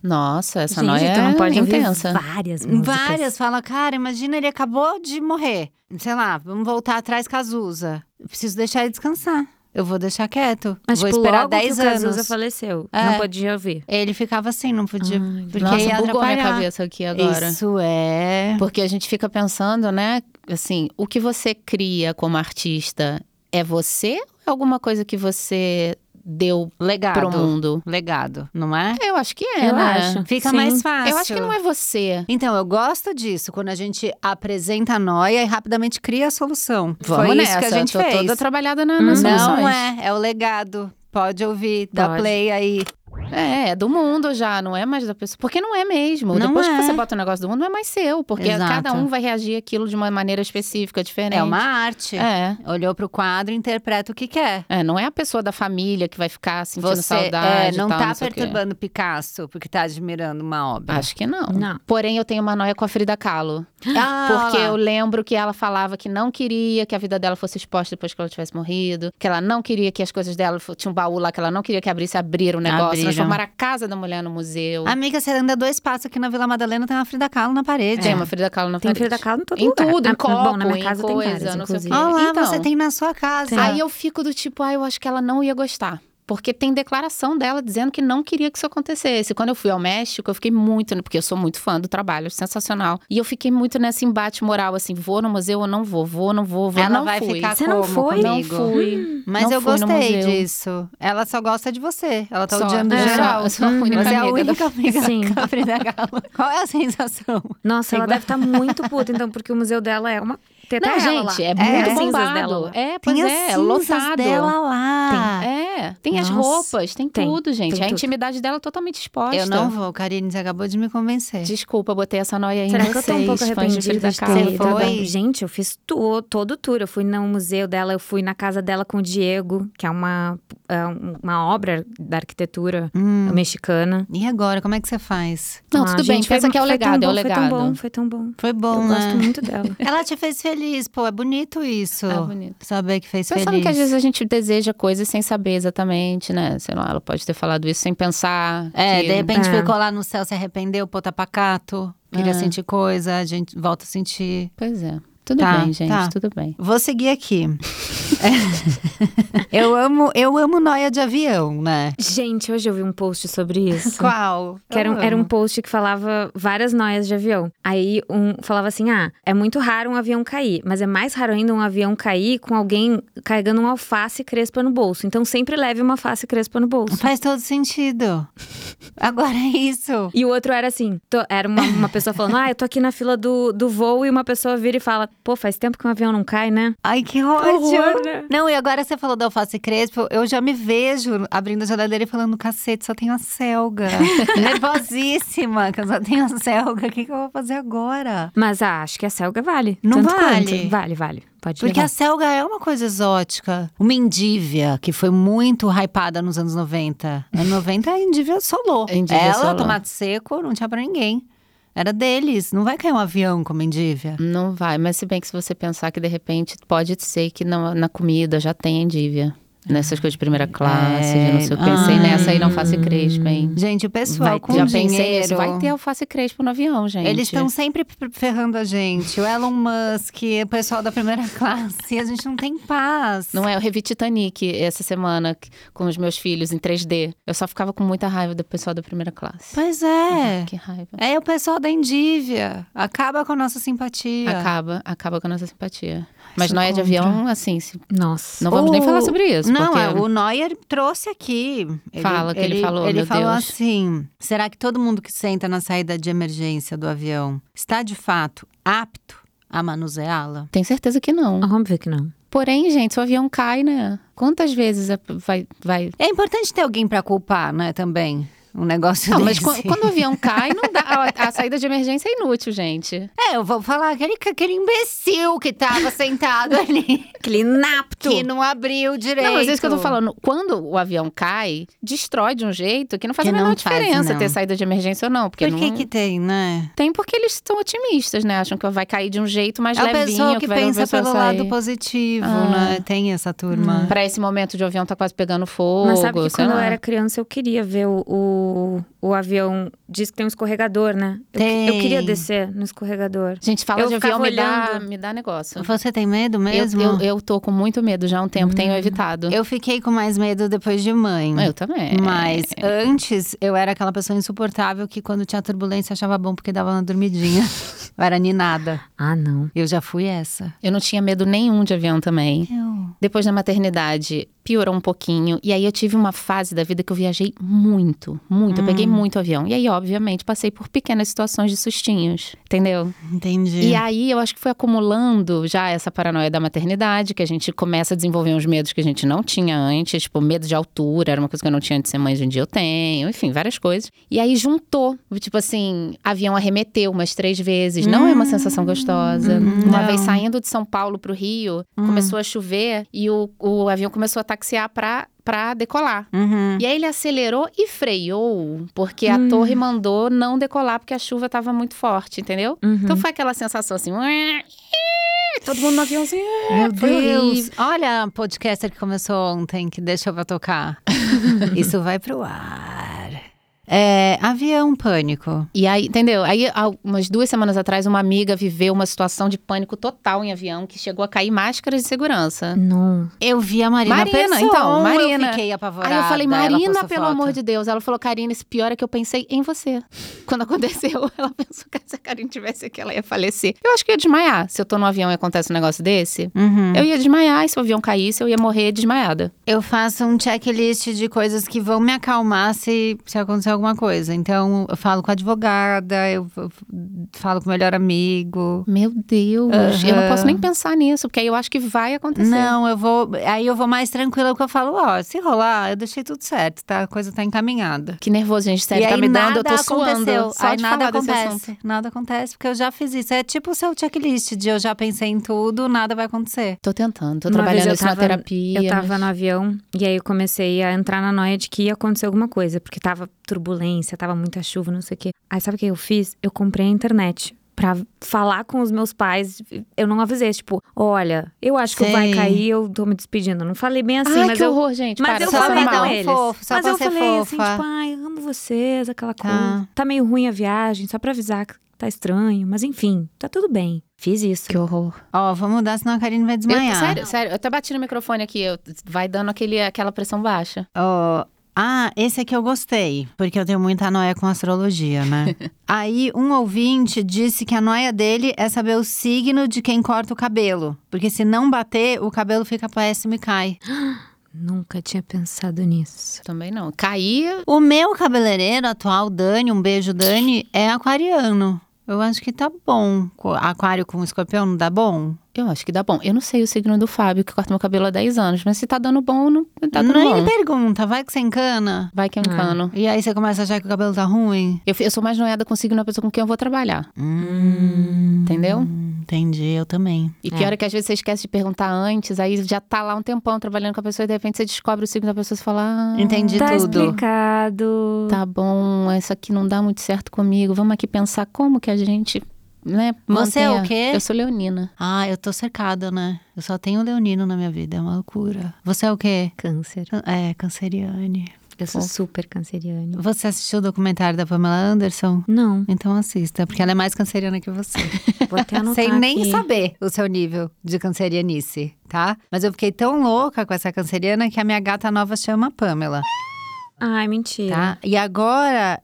Nossa, essa Gente, noia tu não é pode intensa. ouvir várias músicas. Várias fala, cara, imagina, ele acabou de morrer. Sei lá, vamos voltar atrás Cazuza. Eu preciso deixar ele descansar. Eu vou deixar quieto. Mas, vou tipo, esperar logo 10 que o Cazuza anos. faleceu, É. não podia ouvir. Ele ficava assim, não podia. Ai, porque Nossa, ia bugou minha cabeça aqui agora. Isso é. Porque a gente fica pensando, né? Assim, o que você cria como artista é você ou é alguma coisa que você deu Legado. pro mundo? Legado, não é? Eu acho que é, Eu né? acho. Fica Sim. mais fácil. Eu acho que não é você. Então, eu gosto disso, quando a gente apresenta a noia e rapidamente cria a solução. Vamos Foi nessa. isso que a gente Tô fez. toda trabalhada na, nas Não soluções. é, é o legado. Pode ouvir, dá Pode. play aí. É, é do mundo já, não é mais da pessoa. Porque não é mesmo. Não Depois é. que você bota o negócio do mundo, não é mais seu. Porque Exato. cada um vai reagir aquilo de uma maneira específica, diferente. É uma arte. É. Olhou pro quadro e interpreta o que quer. É, não é a pessoa da família que vai ficar sentindo Você saudade. é, não tal, tá não perturbando Picasso porque tá admirando uma obra. Acho que não. Não. Porém, eu tenho uma noia com a Frida Kahlo. Ah, Porque eu lembro que ela falava que não queria que a vida dela fosse exposta depois que ela tivesse morrido. Que ela não queria que as coisas dela... Tinha um baú lá que ela não queria que abrisse, abriram o negócio. Transformaram a casa da mulher no museu. Amiga, você anda dois passos aqui na Vila Madalena, tem uma Frida Kahlo na parede. Tem uma Frida Kahlo na Tem parede. Frida Kahlo em todo Em lugar. tudo, em Ah, copo, Bom, na minha em casa tem coisa, várias, não sei o quê. inclusive. Olha lá, Então. você tem na sua casa. Aí eu fico do tipo, ah, eu acho que ela não ia gostar. Porque tem declaração dela dizendo que não queria que isso acontecesse. Quando eu fui ao México, eu fiquei muito, porque eu sou muito fã do trabalho, sensacional. E eu fiquei muito nesse embate moral, assim, vou no museu ou não vou, vou, não vou, vou. Ela não vai fui. ficar Você não como foi? Não comigo? fui. Mas Não eu fui gostei disso. Ela só gosta de você. Ela tá Só. odiando É. geral. Eu sou a única Você é a única amiga Sim. da Frida Kahlo. Qual é a sensação? Nossa, ela Igual- deve estar muito puta, então, porque o museu dela é uma. Tem até Não, ela gente, lá. é Tem muito as cinzas bombado. dela. É, pois Tem as é, cinzas lotado. dela lá. É, É, tem as Nossa, roupas, tem, tem, tudo, gente. tem a tudo. intimidade dela é totalmente exposta. Eu não vou, Karine, você acabou de me convencer. Desculpa, botei essa noia em Será vocês, que eu tô um pouco de arrependida de Kahlo. ter foi? Gente, eu fiz tu, todo o tour. Eu fui no museu dela, eu fui na casa dela com o Diego, que é uma, é uma obra da arquitetura Hum. mexicana. E agora, como é que você faz? Não, Ah, tudo bem, gente, pensa foi- que é o legado, é o legado. Foi tão bom, foi tão bom. Foi bom, eu né? gosto muito dela. Ela te fez feliz, pô, é bonito isso. É bonito. Saber que fez Pensando feliz. que às vezes a gente deseja coisas sem saber exatamente, né? Sei lá, ela pode ter falado isso sem pensar. É, que- de repente É. ficou lá no céu, se arrependeu, pô, tá pacato. Queria É. sentir coisa, a gente volta a sentir. Pois é. Tudo Tá, bem, gente, tá. tudo bem. Vou seguir aqui. Eu amo, eu amo noia de avião, né? Gente, hoje eu vi um post sobre isso. Qual? Que era, um, era um post que falava várias noias de avião. Aí um falava assim: ah, é muito raro um avião cair, mas é mais raro ainda um avião cair com alguém carregando um alface crespa no bolso. Então sempre leve uma alface crespa no bolso. Faz todo sentido. Agora é isso. E o outro era assim: tô- era uma, uma pessoa falando, ah, eu tô aqui na fila do, do voo, e uma pessoa vira e fala, pô, faz tempo que um avião não cai, né? Ai, que ódio. horror, né? Não, e agora você falou da alface crespo, eu já me vejo abrindo a geladeira e falando, cacete, só tenho a selga. Nervosíssima, que eu só tenho a selga. O que, que eu vou fazer agora? Mas ah, acho que a selga vale. Não Tanto vale? quanto. Vale, vale. Pode Porque levar. a selga é uma coisa exótica. Uma indívia, que foi muito hypada nos anos 90. Anos 90, a indívia solou. A Endívia Ela, solou. tomate seco, não tinha pra ninguém. Era deles. Não vai cair um avião como indívia. Não vai, mas se bem que se você pensar que de repente pode ser que na, na comida já tem endívia. Nessas coisas de primeira classe, já não sei o que. Pensei Ai. nessa aí, não faça crespa, hein? Gente, o pessoal Vai, com já dinheiro... pensei. Vai ter alface crespo no avião, gente. Eles estão sempre ferrando a gente. O Elon Musk, o pessoal da primeira classe. A gente não tem paz. Não é? Eu revi Titanic essa semana com os meus filhos em 3D. Eu só ficava com muita raiva do pessoal da primeira classe. Pois é. Que raiva. É o pessoal da Indívia. Acaba com a nossa simpatia. Acaba, acaba com a nossa simpatia. Mas noia de avião, assim, se- Nossa. não vamos nem O- falar sobre isso. Não, porque... é, o Neuer trouxe aqui. Fala que ele falou, Ele meu falou Deus. assim: será que todo mundo que senta na saída de emergência do avião está de fato apto a manuseá-la? Tem certeza que não. Óbvio que não. Porém, gente, se o avião cai, né? Quantas vezes é- vai. vai... É importante ter alguém pra culpar, né? Também. Um negócio Não, mas desse. quan- quando o avião cai, não dá. A, a saída de emergência é inútil, gente. É, eu vou falar aquele, aquele imbecil que tava sentado ali, Aquele inapto. que não abriu direito. Não, mas é isso que eu tô falando. Quando o avião cai, destrói de um jeito que não faz Que a menor não faz, diferença não. ter saída de emergência ou não. Porque Por que não... que tem, né? Tem porque eles são otimistas, né? Acham que vai cair de um jeito mais É o levinho. pessoal que vai pensa pelo sair. lado positivo, Ah. né? Tem essa turma. Pra esse momento de o avião tá quase pegando fogo. Mas sabe que quando eu lá. era criança eu queria ver o, o, o avião. Diz que tem um escorregador, né? Eu, Tem. eu queria descer no escorregador. Gente, fala Eu de avião, me dá, me dá negócio. Você tem medo mesmo? Eu, eu, eu tô com muito medo já há um tempo, tenho evitado. Eu fiquei com mais medo depois de mãe. Eu também. Mas antes eu era aquela pessoa insuportável que quando tinha turbulência achava bom porque dava uma dormidinha. eu era ninada. Ah, não. Eu já fui essa. Eu não tinha medo nenhum de avião também. Eu. Depois da maternidade, piorou um pouquinho. E aí eu tive uma fase da vida que eu viajei muito, muito. Eu peguei Hum. muito avião. E aí, obviamente, passei por pequenas situações de sustinhos, entendeu? Entendi. E aí eu acho que foi acumulando já essa paranoia da maternidade, que a gente começa a desenvolver uns medos que a gente não tinha antes, tipo, medo de altura, era uma coisa que eu não tinha antes de ser mãe, hoje em dia eu tenho, enfim, várias coisas. E aí juntou, tipo assim, avião arremeteu umas três vezes, não é uma sensação gostosa. Uma não. vez saindo de São Paulo pro Rio, começou a chover e o, o avião começou a taxiar pra, pra decolar. Uhum. E aí ele acelerou e freou, porque a torre mandou não decolar porque a chuva tava muito forte, entendeu? Uhum. Então foi aquela sensação assim, todo mundo no aviãozinho. Meu foi Deus. horrível. Olha podcaster que começou ontem, que deixou pra tocar. Isso vai pro ar. É, avião pânico. E aí, entendeu? Aí, há umas duas semanas atrás, uma amiga viveu uma situação de pânico total em avião, que chegou a cair máscaras de segurança. Não. Eu vi a Marina Marina, Persson, então, Marina. Eu fiquei apavorada. Aí eu falei, Marina, pelo foto. amor de Deus. Ela falou, Karine, esse pior é que eu pensei em você. Quando aconteceu, ela pensou que se a Karine tivesse aqui, ela ia falecer. Eu acho que ia desmaiar. Se eu tô no avião e acontece um negócio desse, Uhum. eu ia desmaiar. E se o avião caísse, eu ia morrer desmaiada. Eu faço um checklist de coisas que vão me acalmar se, se acontecer alguma alguma coisa. Então, eu falo com a advogada, eu falo com o melhor amigo. Meu Deus, eu não posso nem pensar nisso, porque aí eu acho que vai acontecer. Não, eu vou. Aí eu vou mais tranquila porque eu falo, ó, se rolar, eu deixei tudo certo, tá? A coisa tá encaminhada. Que nervoso, gente. Sério, e tá aí me dando, eu tô suando. aconteceu. Só aí de nada falar desse acontece. assunto. Nada acontece, porque eu já fiz isso. É tipo o seu checklist de eu já pensei em tudo, nada vai acontecer. Tô tentando, tô Uma vez trabalhando eu isso na tava- terapia. Eu tava mas- no avião e aí eu comecei a entrar na noia de que ia acontecer alguma coisa, porque tava turbulência, tava muita chuva, não sei o quê. Aí sabe o que eu fiz? Eu comprei a internet. Pra falar com os meus pais, eu não avisei, tipo, olha, eu acho que vai cair, eu tô me despedindo. Não falei bem assim, Ai, mas que eu. horror, gente. Mas para, eu falei com eles. fofo, só mas eu falei assim, fofa. tipo, ai, eu amo vocês, aquela Tá. coisa. Tá meio ruim a viagem, só pra avisar que tá estranho. Mas enfim, tá tudo bem. Fiz isso. Que horror. Ó, vou mudar, senão a Karine vai Eu, desmaiar. sério, sério, eu até bati no microfone aqui, eu- vai dando aquele, aquela pressão baixa. Ó, ah, esse aqui eu gostei, porque eu tenho muita noia com astrologia, né? Aí, um ouvinte disse que a noia dele é saber o signo de quem corta o cabelo. Porque se não bater, o cabelo fica péssimo e cai. Nunca tinha pensado nisso. Também não. Caía, O meu cabeleireiro atual, Dani, um beijo, Dani, é aquariano. Eu acho que tá bom. Co- Aquário com escorpião não dá bom? Eu acho que dá bom. Eu não sei o signo do Fábio, que corta meu cabelo há 10 anos, mas se tá dando bom, não tá dando Nem bom. pergunta, vai que você encana. Vai que eu encano. E aí você começa a achar que o cabelo tá ruim. Eu, eu sou mais noiada com o signo da pessoa com quem eu vou trabalhar. Hum, Entendeu? Entendi, eu também. E pior é que às vezes você esquece de perguntar antes, aí já tá lá um tempão trabalhando com a pessoa e de repente você descobre o signo da pessoa e você fala: ah, Entendi tá tudo. explicado. Tá bom, isso aqui não dá muito certo comigo. Vamos aqui pensar como que a gente, né? Você é o quê? Eu sou leonina. Ah, eu tô cercada, né? Eu só tenho leonino na minha vida, é uma loucura. Você é o quê? Câncer. É, canceriane. Eu sou super canceriana. Você assistiu o documentário da Pamela Anderson? Não, Então assista, porque ela é mais canceriana que você. vou até anotar Sem nem aqui. saber o seu nível de cancerianice, tá? Mas eu fiquei tão louca com essa canceriana que a minha gata nova chama Pamela, Ai, mentira. tá? E agora,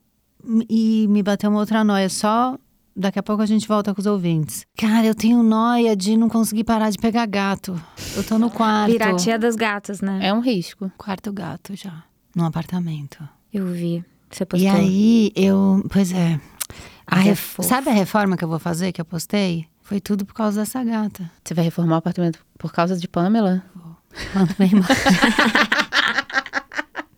e me bateu uma outra noia, só daqui a pouco a gente volta com os ouvintes. Cara, eu tenho noia de não conseguir parar de pegar gato. Eu tô no quarto. Virar tia das gatas, né? É um risco. Quarto gato já, num apartamento. Eu vi. Você postou. E aí, eu. Pois é. A é ref-. Sabe a reforma que eu vou fazer, que eu postei? Foi tudo por causa dessa gata. Você vai reformar o apartamento por causa de Pamela? Manda bem mais.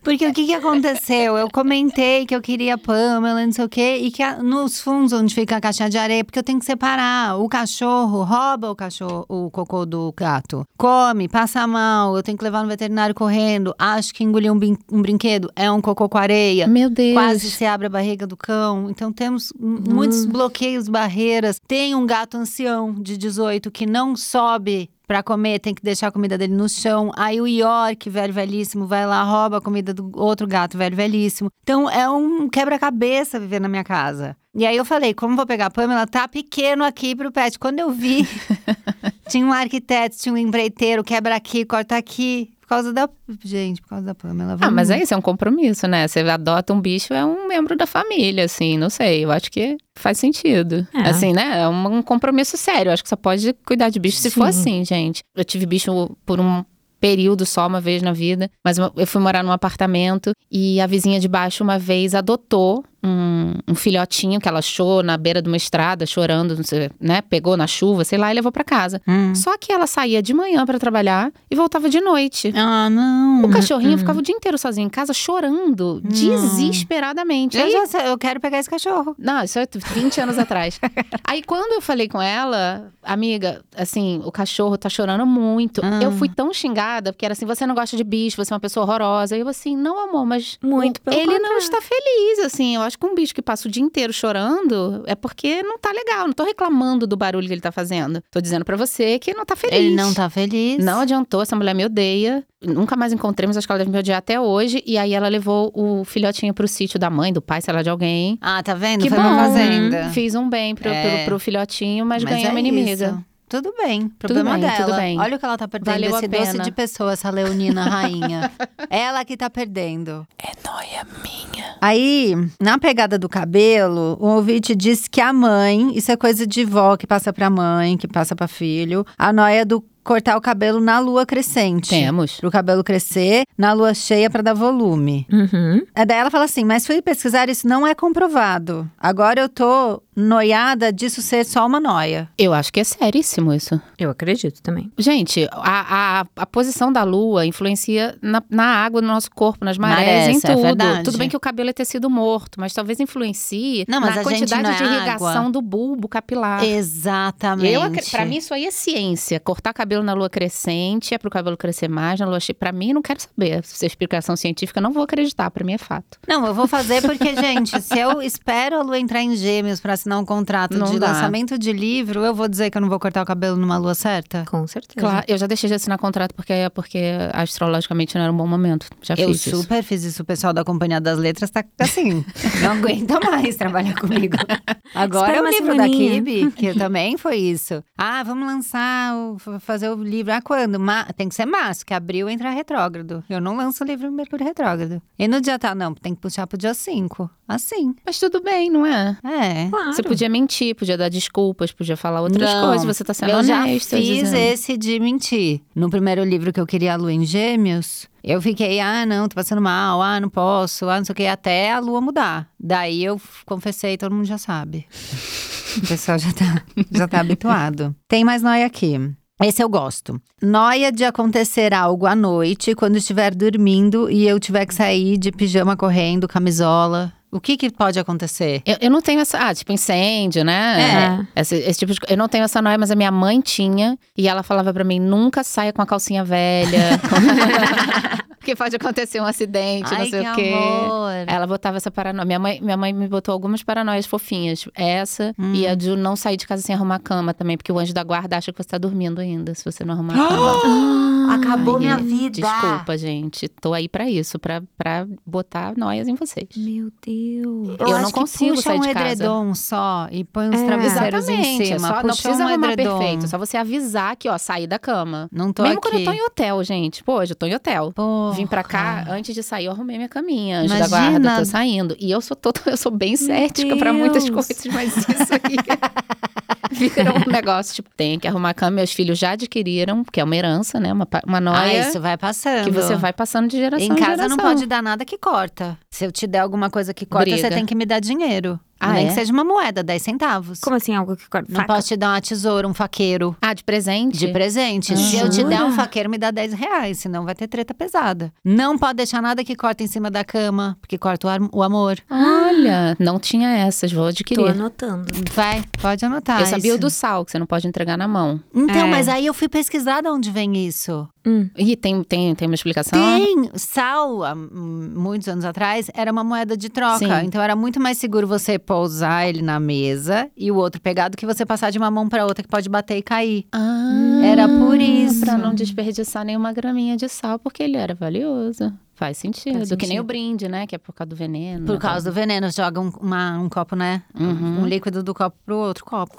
Porque o que, que aconteceu? Eu comentei que eu queria Pamela, não sei o quê, e que a- nos fundos onde fica a caixinha de areia, porque eu tenho que separar. O cachorro rouba o cachorro, o cocô do gato. Come, passa mal, eu tenho que levar no veterinário correndo. Acho que engoliu um, brin- um brinquedo, é um cocô com areia. Meu Deus. Quase se abre a barriga do cão. Então temos m- muitos bloqueios, barreiras. Tem um gato ancião de 18 que não sobe pra comer, tem que deixar a comida dele no chão. Aí o York, velho velhíssimo, vai lá, rouba a comida do outro gato, velho velhíssimo. Então é um quebra-cabeça viver na minha casa. E aí eu falei, como vou pegar a Pamela? Tá pequeno aqui pro pet. Quando eu vi, tinha um arquiteto, tinha um empreiteiro, quebra aqui, corta aqui. Por causa da. Gente, por causa da Pamela. Ah, mas é isso, é um compromisso, né? Você adota um bicho, é um membro da família, assim, não sei. Eu acho que faz sentido. É. Assim, né? É um, compromisso sério. Eu acho que só pode cuidar de bicho se for Sim. assim, gente. Eu tive bicho por um período só, uma vez na vida. Mas eu fui morar num apartamento e a vizinha de baixo uma vez adotou um, um filhotinho que ela achou na beira de uma estrada, chorando, não sei, né? Pegou na chuva, sei lá, e levou pra casa. Hum. Só que ela saía de manhã pra trabalhar e voltava de noite. Ah, não. O cachorrinho ficava o dia inteiro sozinho em casa, chorando desesperadamente. Eu, Aí- já eu quero pegar esse cachorro. Não, isso é 20 anos atrás. Aí quando eu falei com ela, amiga, assim, o cachorro tá chorando muito. Ah. Eu fui tão xingada, porque era assim, você não gosta de bicho, você é uma pessoa horrorosa. E eu assim, não, amor, mas Muito pelo ele não contrário. está feliz, assim. Eu acho que um bicho que passa o dia inteiro chorando é porque não tá legal. Não tô reclamando do barulho que ele tá fazendo. Tô dizendo pra você que não tá feliz. Ele não tá feliz. Não adiantou, essa mulher me odeia. Nunca mais encontrei, mas acho que ela deve me odiar até hoje. E aí ela levou o filhotinho pro sítio da mãe, do pai, sei lá, de alguém. Ah, tá vendo? Que Foi bom. Fiz um bem pro, É. pro, pro filhotinho, mas, Mas ganhei é uma inimiga. isso. Tudo bem, problema bem, dela. tudo bem. Olha o que ela tá perdendo, Valeu esse doce pena. de pessoa, essa leonina rainha. ela que tá perdendo. É noia minha. Aí, na pegada do cabelo, o ouvinte disse que a mãe, isso é coisa de vó que passa pra mãe, que passa pra filho, a noia do cortar o cabelo na lua crescente. Temos. Pro cabelo crescer, na lua cheia pra dar volume. Uhum. É, daí ela fala assim: mas fui pesquisar, isso não é comprovado. Agora eu tô noiada disso ser só uma noia. Eu acho que é seríssimo isso. Eu acredito também. Gente, a, a, a posição da lua influencia na, na água do nosso corpo, nas marés, Marés, em é tudo. verdade. tudo bem que o cabelo é tecido morto, mas talvez influencie Não, mas na quantidade não é de irrigação água. do bulbo capilar. Exatamente. Eu, pra mim, isso aí é ciência. Cortar cabelo na lua crescente é pro cabelo crescer mais na lua cheia. Pra mim, não quero saber. Se é explicação científica, não vou acreditar. Pra mim é fato. Não, eu vou fazer porque, gente, se eu espero a lua entrar em gêmeos pra assinar um contrato Não de dá. lançamento de livro, eu vou dizer que eu não vou cortar o cabelo numa lua certa? Com certeza. Claro, eu já deixei de assinar contrato porque, porque astrologicamente não era um bom momento. Já Eu fiz isso. super fiz isso. O pessoal da Companhia das Letras tá assim, não aguenta mais trabalhar comigo. Agora é o livro da. Kibe, que também foi isso. Ah, vamos lançar, fazer o livro. Ah, quando? Ma- tem que ser março, que abril entra retrógrado. Eu não lanço o livro em Mercúrio retrógrado. E no dia tá, não, tem que puxar pro dia 5. Assim. Mas tudo bem, não é? É. Claro. Você podia mentir, podia dar desculpas, podia falar outras Não, coisas. Você tá sendo eu já honesta. fiz dizendo. esse de mentir. No primeiro livro que eu queria a lua em gêmeos, eu fiquei, ah, não, tô passando mal, ah, não posso, ah, não sei o que, até a lua mudar. Daí eu confessei, todo mundo já sabe. o pessoal já tá, já tá habituado. Tem mais noia aqui. Esse eu gosto. Noia de acontecer algo à noite, quando estiver dormindo e eu tiver que sair de pijama correndo, camisola. O que que pode acontecer? Eu, eu não tenho essa. Ah, tipo incêndio, né? É. Esse, esse tipo de Eu não tenho essa noia, mas a minha mãe tinha. E ela falava pra mim: nunca saia com a calcinha velha. Porque pode acontecer um acidente, não Ai, sei que o quê. amor. Ela botava essa paranoia. Minha mãe, minha mãe me botou algumas paranoias fofinhas. Essa Hum. e a de não sair de casa sem arrumar a cama também. Porque o anjo da guarda acha que você tá dormindo ainda, se você não arrumar a cama. Acabou Ai, minha vida. Desculpa, gente. Tô aí pra isso, pra botar noias em vocês. Meu Deus. Eu acho não consigo puxa sair um de casa. edredom só e põe uns É. travesseiros em Exatamente. cima. é só, não precisa um arrumar edredom. perfeito. É só você avisar que, ó, sair da cama. Não tô Mesmo aqui. quando eu tô em hotel, gente. Pô, hoje eu tô em hotel. Porra. Vim pra cá, antes de sair, eu arrumei minha caminha. Anjo Imagina. da guarda, tô saindo. E eu sou toda, eu sou bem cética pra muitas coisas, mas isso aí vira um negócio, tipo, tem que arrumar a cama. Meus filhos já adquiriram, que é uma herança, né? Uma, uma Ah, noia isso vai passando. que você vai passando de geração Em em casa não pode dar nada que corta. Se eu te der alguma coisa que corta, Briga. você tem que me dar dinheiro. Ah, Nem é? que seja uma moeda, 10 centavos. Como assim, algo que corta? Não Faca? posso te dar uma tesoura, um faqueiro. Ah, de presente? De presente. Se eu te der um Jura? faqueiro, me dá 10 reais, senão vai ter treta pesada. Não pode deixar nada que corta em cima da cama, porque corta o, ar- o amor. Olha, não tinha essas, vou Tô adquirir. anotando. Vai, pode anotar. eu sabia o isso. do sal, que você não pode entregar na mão. Então, É. mas aí eu fui pesquisar de onde vem isso. Ih, tem, tem, tem uma explicação? Tem! Sal, há hum, muitos anos atrás, era uma moeda de troca. Sim. Então era muito mais seguro você pousar ele na mesa e o outro pegar do que você passar de uma mão pra outra que pode bater e cair. Ah, Era por isso. Pra não desperdiçar nenhuma graminha de sal, porque ele era valioso. Faz sentido. Faz Que nem sentido. o brinde, né? Que é por causa do veneno. Por né? causa do veneno, joga um, uma- um copo, né? Uhum. Um líquido do copo pro outro copo.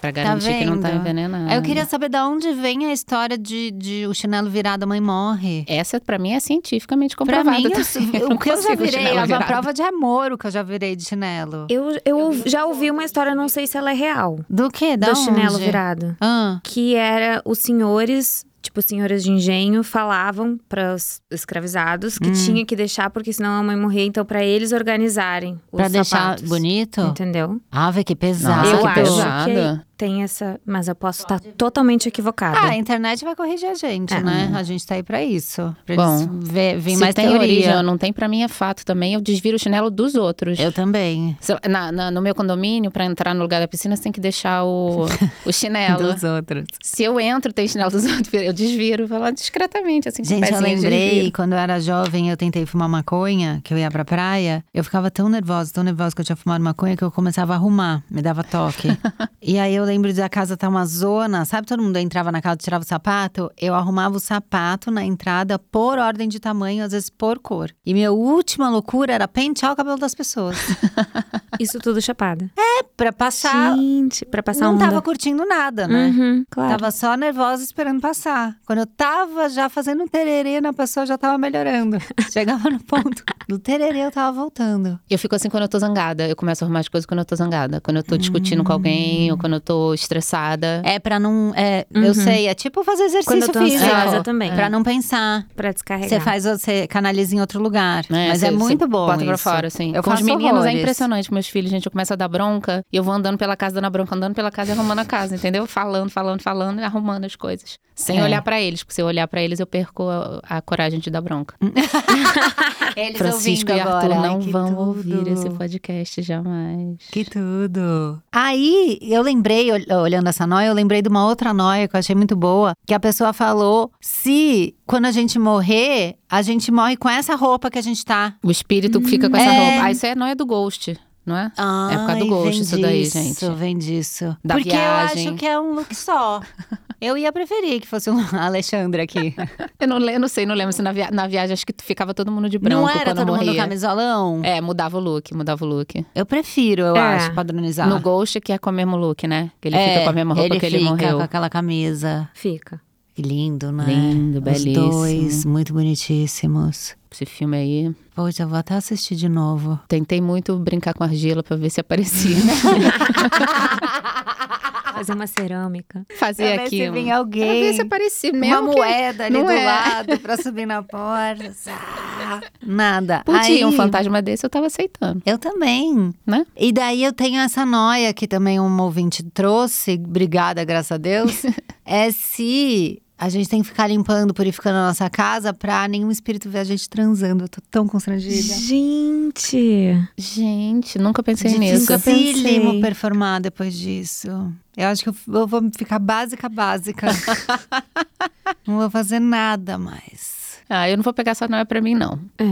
Pra garantir que não tá envenenado. Eu queria saber de onde vem a história de, de o chinelo virado, a mãe morre. Essa, pra mim, é cientificamente Pra comprovada. mim, também. eu- não o que eu já virei chinelo é uma virado. prova de amor o que eu já virei de chinelo. Eu, eu ouvi- já ouvi uma história, não sei se ela é real, Do que? Da do chinelo onde? virado. Ah, Que era os senhores, tipo, senhores de engenho, falavam para os escravizados que Hum. tinha que deixar, porque senão a mãe morria. Então, pra eles organizarem os pra deixar sapatos. bonito? Entendeu? Ave, que pesado. Nossa, eu que acho pesado. Tem essa. Mas eu posso estar totalmente equivocada. Ah, a internet vai corrigir a gente, É. né? A gente tá aí pra isso. Pra Bom, ver, vir mais tem teoria. origem ou não tem, pra mim é fato também. Eu desviro o chinelo dos outros. Eu também. Na- na- no meu condomínio, pra entrar no lugar da piscina, você tem que deixar o, o chinelo. Dos outros. Se eu entro, tem chinelo dos outros, eu desviro, vou lá discretamente, assim, Gente, eu lembrei, desviro. quando eu era jovem, eu tentei fumar maconha, que eu ia pra praia. Eu ficava tão nervosa, tão nervosa que eu tinha fumado maconha, que eu começava a arrumar, me dava toque. e aí eu lembro de a casa tá uma zona, sabe? Todo mundo entrava na casa, tirava o sapato. Eu arrumava o sapato na entrada por ordem de tamanho, às vezes por cor. E minha última loucura era pentear o cabelo das pessoas. Isso tudo chapada. pra passar. Gente, pra passar não onda. tava curtindo nada, né? Uhum, claro. Tava só nervosa esperando passar. Quando eu tava já fazendo um tererê na pessoa, já tava melhorando. Chegava no ponto Do tererê eu tava voltando. Eu fico assim quando eu tô zangada. Eu começo a arrumar as coisas quando eu tô zangada. Quando eu tô discutindo com alguém ou quando eu tô estressada. É pra não. É, Uhum. Eu sei, é tipo fazer Quando exercício eu tô físico. ansiosa também. Pra não pensar. Pra descarregar. Você faz, você canaliza em outro lugar. né? Mas Cê- é muito bom. Bota pra fora, assim. Eu com os faço meninos é horrores. impressionante. Meus filhos, gente, eu começo a dar bronca e eu vou andando pela casa dando bronca, andando pela casa e arrumando a casa, entendeu? Falando, falando, falando e arrumando as coisas. Sem É. olhar pra eles, porque se eu olhar pra eles, eu perco a, a coragem de dar bronca. Eles Francisco ouvindo e Arthur agora. Ai, não que vão tudo. ouvir esse podcast jamais. Que tudo. Aí, eu lembrei, ol- olhando essa noia, eu lembrei de uma outra noia que eu achei muito boa, que a pessoa falou: se quando a gente morrer, a gente morre com essa roupa que a gente tá. O espírito fica com essa É. roupa. Ah, isso é nóia do Ghost, não é? É por causa do gosto isso daí, disso, gente. Vem disso. Da Porque viagem. eu acho que é um look só. eu ia preferir que fosse um Alexandre aqui. Eu não, eu não sei, não lembro se na, via- na viagem acho que ficava todo mundo de branco Não era quando todo mundo morria. camisolão? É, mudava o look, mudava o look. Eu prefiro, eu É. acho, padronizar. No Ghost que é com o mesmo look, né? Que ele É, fica com a mesma roupa ele que ele fica morreu. com aquela camisa. Fica. Que lindo, né? Lindo, Os belíssimo. dois, muito bonitíssimos. Esse filme aí. Poxa, eu vou até assistir de novo. Tentei muito brincar com argila pra ver se aparecia. Fazer uma cerâmica. Fazer Pra ver aqui. se um- vinha Pra alguém. ver se aparecia Uma mesmo. que- moeda ali do é. lado pra subir na porta. Nada. Podia, Aí, um fantasma desse eu tava aceitando, Eu também. né? E daí eu tenho essa noia que também um ouvinte trouxe, obrigada, graças a Deus, é se a gente tem que ficar limpando, purificando a nossa casa pra nenhum espírito ver a gente transando. Eu tô tão constrangida. Gente. Gente, nunca pensei nisso. Dificílimo pensei. performar depois disso. Eu acho que eu, vou ficar básica, básica. Não vou fazer nada mais. Ah, eu não vou pegar essa noia pra mim, não. É.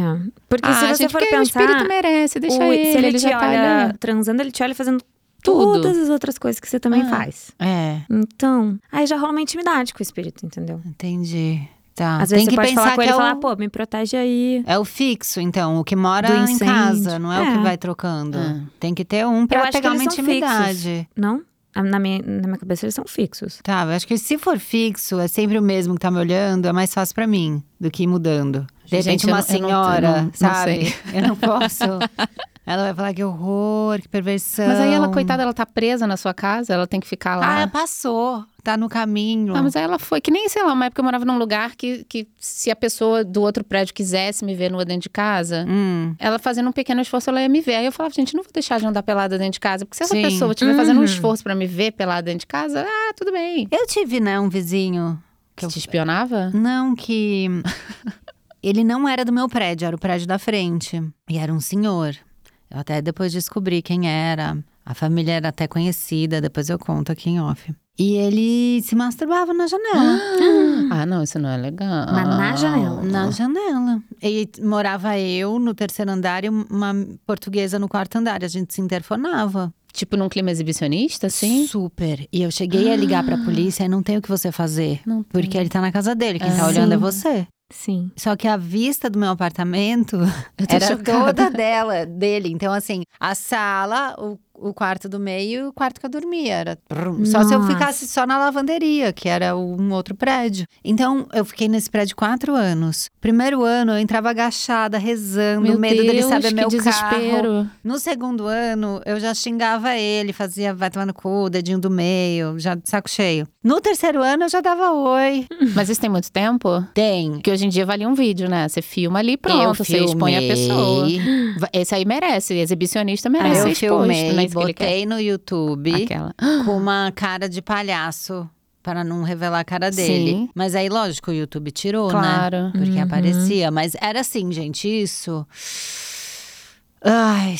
Porque ah, se você gente, for porque o pensar. espírito merece, deixa o- ele, se ele, ele te já tá olha ali. transando, ele te olha fazendo Tudo. todas as outras coisas que você também Ah. faz. É, Então, aí já rola uma intimidade com o espírito, entendeu? entendi. Tá. Às tem vezes que você pode pensar falar com que ele é e o, falar, pô, me protege aí. é o fixo, então, o que mora em casa, não é, o que É. vai trocando. É. Tem que ter um Eu pra que pegar uma intimidade. Não? Ah, Na minha, na minha cabeça eles são fixos. Tá, eu acho que se for fixo, é sempre o mesmo que tá me olhando, é mais fácil pra mim do que ir mudando. De repente, Gente, eu uma não- eu não- senhora, eu não- não sabe? Eu não posso. Ela vai falar que horror, que perversão. Mas aí ela, coitada, ela tá presa na sua casa, ela tem que ficar lá. Ah, passou. Tá no caminho. Ah, mas aí ela foi. Que nem, sei lá, uma época eu morava num lugar que, que se a pessoa do outro prédio quisesse me ver nua dentro de casa, Hum. ela fazendo um pequeno esforço, ela ia me ver. Aí eu falava, gente, não vou deixar de andar pelada dentro de casa. Porque se essa Sim. pessoa estiver fazendo um Uhum. esforço pra me ver pelada dentro de casa, ah, tudo bem. Eu tive, né, um vizinho. Que te espionava? Não, que. Ele não era do meu prédio, era o prédio da frente. E era um senhor. Eu até depois descobri quem era. A família era até conhecida, depois eu conto aqui em off. E ele se masturbava na janela. Ah, não, isso não é legal. Mas na janela? Na janela. E morava eu no terceiro andar e uma portuguesa no quarto andar. A gente se interfonava. Tipo num clima exibicionista, assim? Super. E eu cheguei a ligar pra polícia e não tem o que você fazer. Não tem. Porque ele tá na casa dele, quem tá Ah. olhando é Sim. você. Sim. Só que a vista do meu apartamento era chocada. toda dela, dele. Então, assim, a sala, o, o quarto do meio e o quarto que eu dormia. Era brum. só se eu ficasse só na lavanderia, que era um outro prédio. Então, eu fiquei nesse prédio quatro anos. Primeiro ano, eu entrava agachada, rezando, Meu medo Deus, dele saber que meu carro. desespero. No segundo ano, eu já xingava ele, fazia vai tomar no cu, dedinho do meio, já de saco cheio. No terceiro ano, eu já dava oi. Mas isso tem muito tempo? Tem. Porque hoje em dia vale um vídeo, né? Você filma ali, pronto, você expõe a pessoa. Esse aí merece, exibicionista merece ser eu exposto, filmei, né? Isso que ele quer. botei no YouTube Aquela. com uma cara de palhaço. Para não revelar a cara dele. Sim. Mas aí, lógico, o YouTube tirou, né? Claro. Porque Uhum. aparecia. Mas era assim, gente, isso. Ai,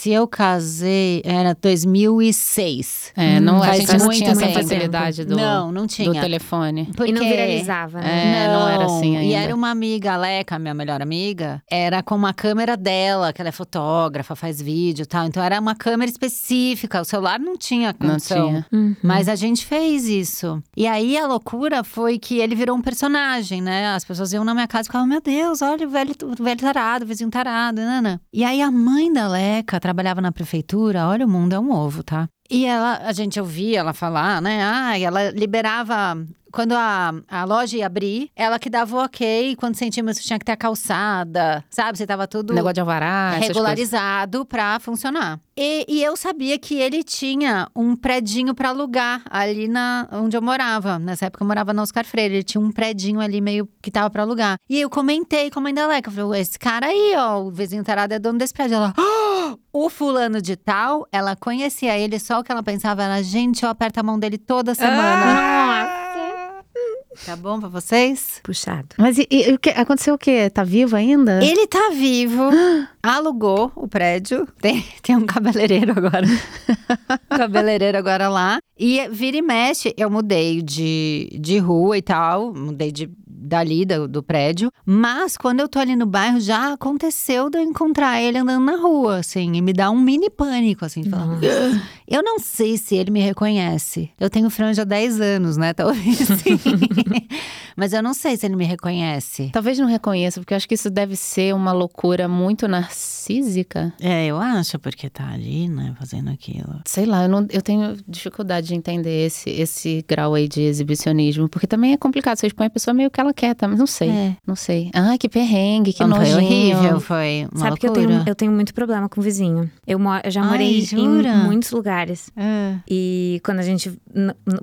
se eu casei, era 2006. É, não, a gente não tinha essa facilidade do, Não, não do tinha. telefone. Porque... E não viralizava, né? É, não era assim E ainda. era uma amiga, a Leca, minha melhor amiga, era com uma câmera dela, que ela é fotógrafa, faz vídeo e tal. Então era uma câmera específica. O celular não tinha Não condição. tinha. Uhum. Mas a gente fez isso. E aí a loucura foi que ele virou um personagem, né? As pessoas iam na minha casa e ficavam, meu Deus, olha o velho, o velho tarado, o vizinho tarado, nana. E aí a mãe da Leca trabalhava na prefeitura, olha, o mundo é um ovo, tá? E ela, a gente ouvia ela falar, né? Ah, ela liberava quando a, a loja ia abrir, ela que dava o ok, quantos centímetros tinha que ter a calçada, sabe? Você tava tudo Negócio de alvará, regularizado pra funcionar. E, e eu sabia que ele tinha um predinho pra alugar ali na onde eu morava. Nessa época eu morava na Oscar Freire. Ele tinha um predinho ali meio que tava pra alugar. E eu comentei com a mãe da Leca. Eu falei, esse cara aí, ó, o vizinho tarado é dono desse prédio. Ela, "Ah, o fulano de tal, ela conhecia ele, só o que ela pensava era, gente, eu aperto a mão dele toda semana. Tá bom pra vocês? Puxado. Mas e, e o que, aconteceu o quê? Tá vivo ainda? Ele tá vivo, alugou o prédio. Tem, tem um cabeleireiro agora. um cabeleireiro agora lá. E vira e mexe, eu mudei de, de rua e tal, mudei de, dali do, do prédio. Mas quando eu tô ali no bairro, já aconteceu de eu encontrar ele andando na rua, assim, e me dá um mini pânico, assim, de falar. Eu não sei se ele me reconhece. Eu tenho franja há 10 anos, né? Talvez sim. Mas eu não sei se ele me reconhece. Talvez não reconheça, porque eu acho que isso deve ser uma loucura muito narcísica. É, eu acho, porque tá ali, né, fazendo aquilo. Sei lá, eu, não- eu tenho dificuldade de entender esse, esse grau aí de exibicionismo. Porque também é complicado. Você expõe a pessoa meio que ela quer, tá? Mas não sei. É. Não sei. Ai, que perrengue, que não foi horrível, foi uma Sabe que eu loucura. tenho, eu tenho muito problema com vizinho. Eu, mo- eu já Ai, morei jura? em muitos lugares. É. E quando a gente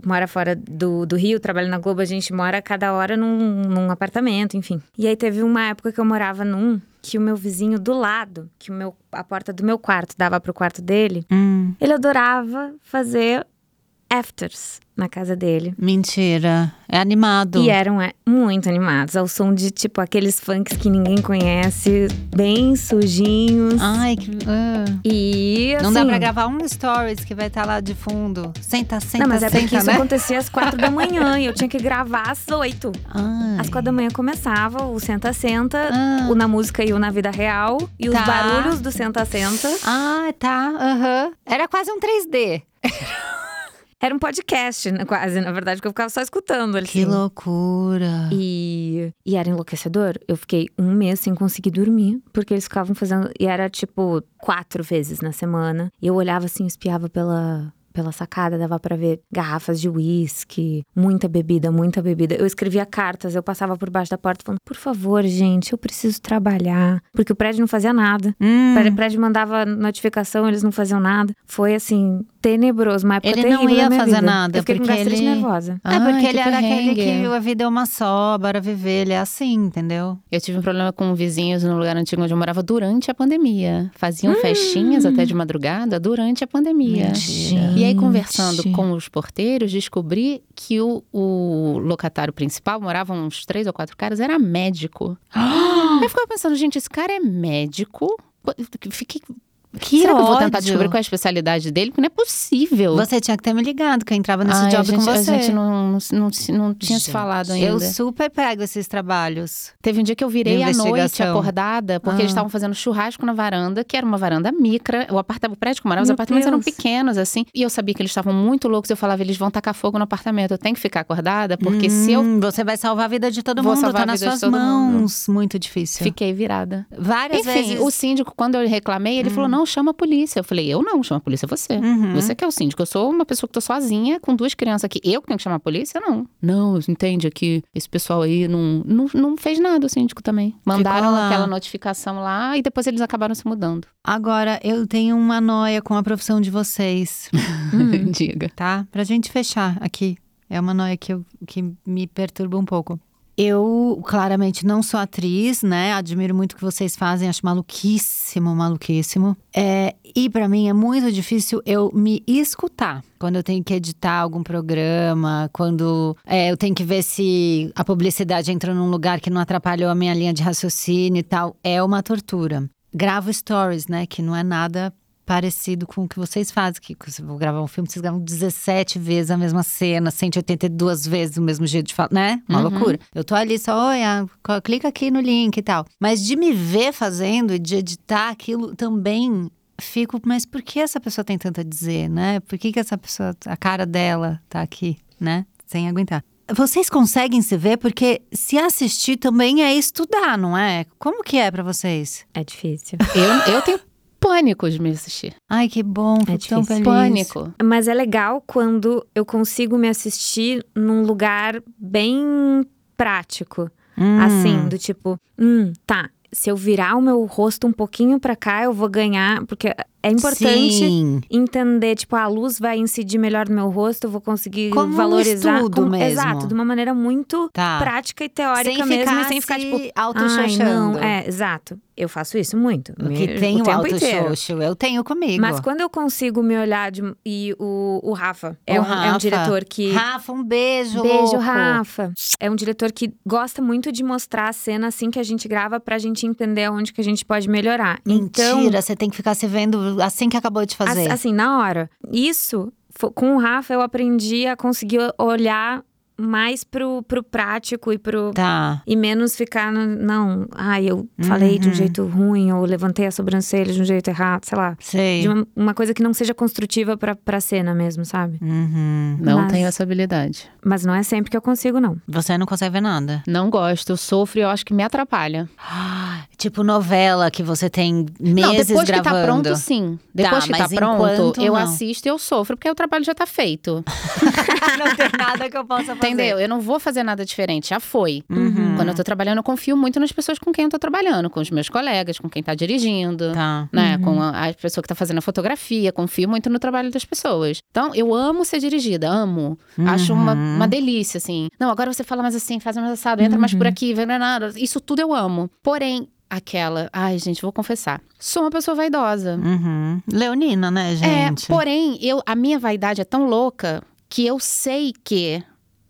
mora fora do, do Rio, trabalha na Globo, a gente mora cada hora num, num apartamento, enfim. E aí teve uma época que eu morava num que o meu vizinho do lado, que o meu, a porta do meu quarto dava pro quarto dele, Hum, ele adorava fazer afters na casa dele. mentira. É animado. E eram é, muito animados, ao som de tipo aqueles funks que ninguém conhece, bem sujinhos. Ai, que. ah. E assim, Não dá pra gravar um stories que vai estar lá de fundo. Senta, senta, Não, mas é senta, porque isso né? acontecia às quatro da manhã e eu tinha que gravar às oito. Ai. Às quatro da manhã começava o senta-senta, Ah. o na música e o na vida real. E Tá. os barulhos do senta-senta. Ah, tá. Aham. Era quase um 3D. Era um podcast, né, quase, na verdade, que eu ficava só escutando. Que Assim. loucura. E, e era enlouquecedor. Eu fiquei um mês sem conseguir dormir, porque eles ficavam fazendo. E era tipo quatro vezes na semana. E eu olhava assim, espiava pela. Pela sacada, dava pra ver garrafas de uísque, muita bebida, muita bebida. Eu escrevia cartas, eu passava por baixo da porta falando: por favor, gente, eu preciso trabalhar. Porque o prédio não fazia nada. Hum. O prédio mandava notificação, eles não faziam nada. Foi assim, tenebroso, época Ele não ia fazer vida. nada, Eu fiquei porque com gastrite ele- nervosa. É porque ele que era aquele que perrengue. a vida é uma só, bora viver. Ele é assim, entendeu? Eu tive um problema com vizinhos no lugar antigo onde eu morava durante a pandemia. Faziam Hum. festinhas até de madrugada durante a pandemia. Mentira. E aí, conversando Gente. com os porteiros, descobri que o, o locatário principal, moravam uns três ou quatro caras, era médico. Aí eu ficava pensando, gente, esse cara é médico? Fiquei. Que Será que eu vou tentar ódio. descobrir qual é a especialidade dele? Porque não é possível. Você tinha que ter me ligado, que eu entrava nesse Ai, job gente, com você. A gente não, não, não, não tinha se Gente, falado ainda. Eu super pego esses trabalhos. Teve um dia que eu virei à noite acordada, porque Ah. eles estavam fazendo churrasco na varanda, que era uma varanda micra. O apartamento, o prédio que eu morava, os apartamentos eram Deus. pequenos, assim. E eu sabia que eles estavam muito loucos. Eu falava, eles vão tacar fogo no apartamento. Eu tenho que ficar acordada, porque se eu Hum, Você vai salvar a vida de todo Vou mundo, salvar tá nas suas todo mundo. mãos. Muito difícil. fiquei virada. Várias Enfim, vezes. Hum. o síndico, quando eu reclamei, ele falou: não, chama a polícia. Eu falei, eu não, chama a polícia você. Uhum. Você que é o síndico. Eu sou uma pessoa que tô sozinha, com duas crianças aqui. Eu que tenho que chamar a polícia? Não. Não, entende que esse pessoal aí não, não, não fez nada, o síndico também. Mandaram aquela notificação lá e depois eles acabaram se mudando. Agora, eu tenho uma noia com a profissão de vocês, Diga. tá? Pra gente fechar aqui. É uma noia que, eu, que me perturba um pouco. Eu, claramente, não sou atriz, né? Admiro muito o que vocês fazem, acho maluquíssimo, maluquíssimo. É, e pra mim é muito difícil eu me escutar. Quando eu tenho que editar algum programa, quando é, eu tenho que ver se a publicidade entrou num lugar que não atrapalhou a minha linha de raciocínio e tal. É uma tortura. Gravo stories, né? Que não é nada parecido com o que vocês fazem. Que se eu vou gravar um filme, vocês gravam 17 vezes a mesma cena, 182 vezes o mesmo jeito de falar, né? Uma Uhum. loucura. Eu tô ali só, co- clica aqui no link e tal. Mas de me ver fazendo e de editar aquilo também fico, mas por que essa pessoa tem tanto a dizer, né? Por que, que essa pessoa, a cara dela tá aqui, né? Sem aguentar. Vocês conseguem se ver? Porque se assistir também é estudar, não é? Como que é pra vocês? É difícil. Eu, eu tenho pânico de me assistir. Ai, que bom, É tão feliz. Pânico. Mas é legal quando eu consigo me assistir num lugar bem prático. Hum. Assim, do tipo, hum, tá. Se eu virar o meu rosto um pouquinho pra cá, eu vou ganhar. Porque é importante Sim. entender, tipo, a luz vai incidir melhor no meu rosto, eu vou conseguir Como um valorizar. estudo como- mesmo. Exato, de uma maneira muito Tá. prática e teórica Sem mesmo, ficar e sem ficar, tipo. Auto-xoxando. É, exato. Eu faço isso muito. O me- que tem o o tempo inteiro. auto-xoxo, eu tenho comigo. Mas quando eu consigo me olhar de- e o, o Rafa é, O um, é um Rafa. diretor que. Rafa, um beijo, Beijo, louco. Rafa. É um diretor que gosta muito de mostrar a cena assim que a gente grava pra gente entender onde que a gente pode melhorar. Então, Mentira, você tem que ficar se vendo assim que acabou de fazer. As- Assim, na hora. Isso, com o Rafa, eu aprendi a conseguir olhar mais pro, pro prático e pro. Tá. E menos ficar no. Não, ai, eu falei de um Uhum. jeito ruim, ou levantei a sobrancelha de um jeito errado, sei lá. Sei. De uma, uma coisa que não seja construtiva pra, pra cena mesmo, sabe? Uhum. Não Mas- tenho essa habilidade. Mas não é sempre que eu consigo, não. Você não consegue ver nada. Não gosto, eu sofro e eu acho que me atrapalha. Tipo novela que você tem meses não, depois gravando. que tá pronto, sim. Depois que tá pronto, enquanto eu não. assisto e eu sofro, porque o trabalho já tá feito. não tem nada que eu possa fazer. Entendeu? Eu não vou fazer nada diferente, já foi. Uhum. Quando eu tô trabalhando, eu confio muito nas pessoas com quem eu tô trabalhando, com os meus colegas, com quem tá dirigindo. Tá. Né, com a, a pessoa que tá fazendo a fotografia, confio muito no trabalho das pessoas. Então, eu amo ser dirigida, amo. Acho uma, Uhum. uma delícia, assim. Não, agora você fala mais assim, faz mais assado, entra mais por Uhum. aqui, vai é nada. Isso tudo eu amo. Porém, aquela. Ai, gente, vou confessar. Sou uma pessoa vaidosa. Uhum. Leonina, né, gente? É, porém, eu, a minha vaidade é tão louca que eu sei que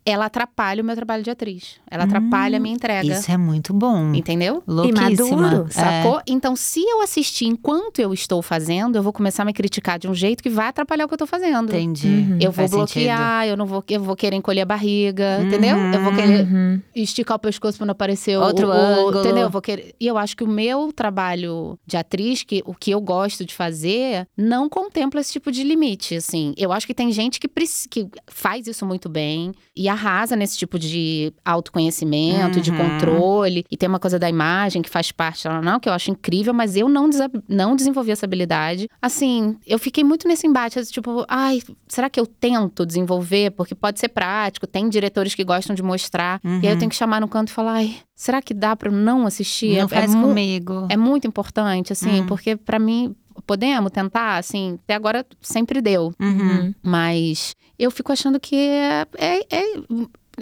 ela atrapalha o meu trabalho de atriz. Ela atrapalha a minha entrega. Isso é muito bom. Entendeu? Louquíssima. maduro, É. Sacou? Então, se eu assistir enquanto eu estou fazendo, eu vou começar a me criticar de um jeito que vai atrapalhar o que eu tô fazendo. Entendi. Uhum. Eu vou bloquear, eu não vou, eu vou querer encolher a barriga, entendeu? Eu vou Uhum. querer Uhum. esticar o pescoço pra não aparecer o- Outro o, ângulo. entendeu? Eu vou querer. E eu acho que o meu trabalho de atriz, que o que eu gosto de fazer, não contempla esse tipo de limite, assim. Eu acho que tem gente que, que faz isso muito bem e arrasa nesse tipo de autoconhecimento, de Uhum. controle. E tem uma coisa da imagem que faz parte, lá, não, que eu acho incrível, mas eu não, não desenvolvi essa habilidade. Assim, eu fiquei muito nesse embate, tipo, ai, será que eu tento desenvolver? Porque pode ser prático, tem diretores que gostam de mostrar. E aí eu Uhum. tenho que chamar no canto e falar, ai, será que dá pra eu não assistir? Não É- faz é, comigo. é muito importante, assim, Hum. porque pra mim, podemos tentar, assim, até agora sempre deu. Uhum. Mas eu fico achando que é, é- é-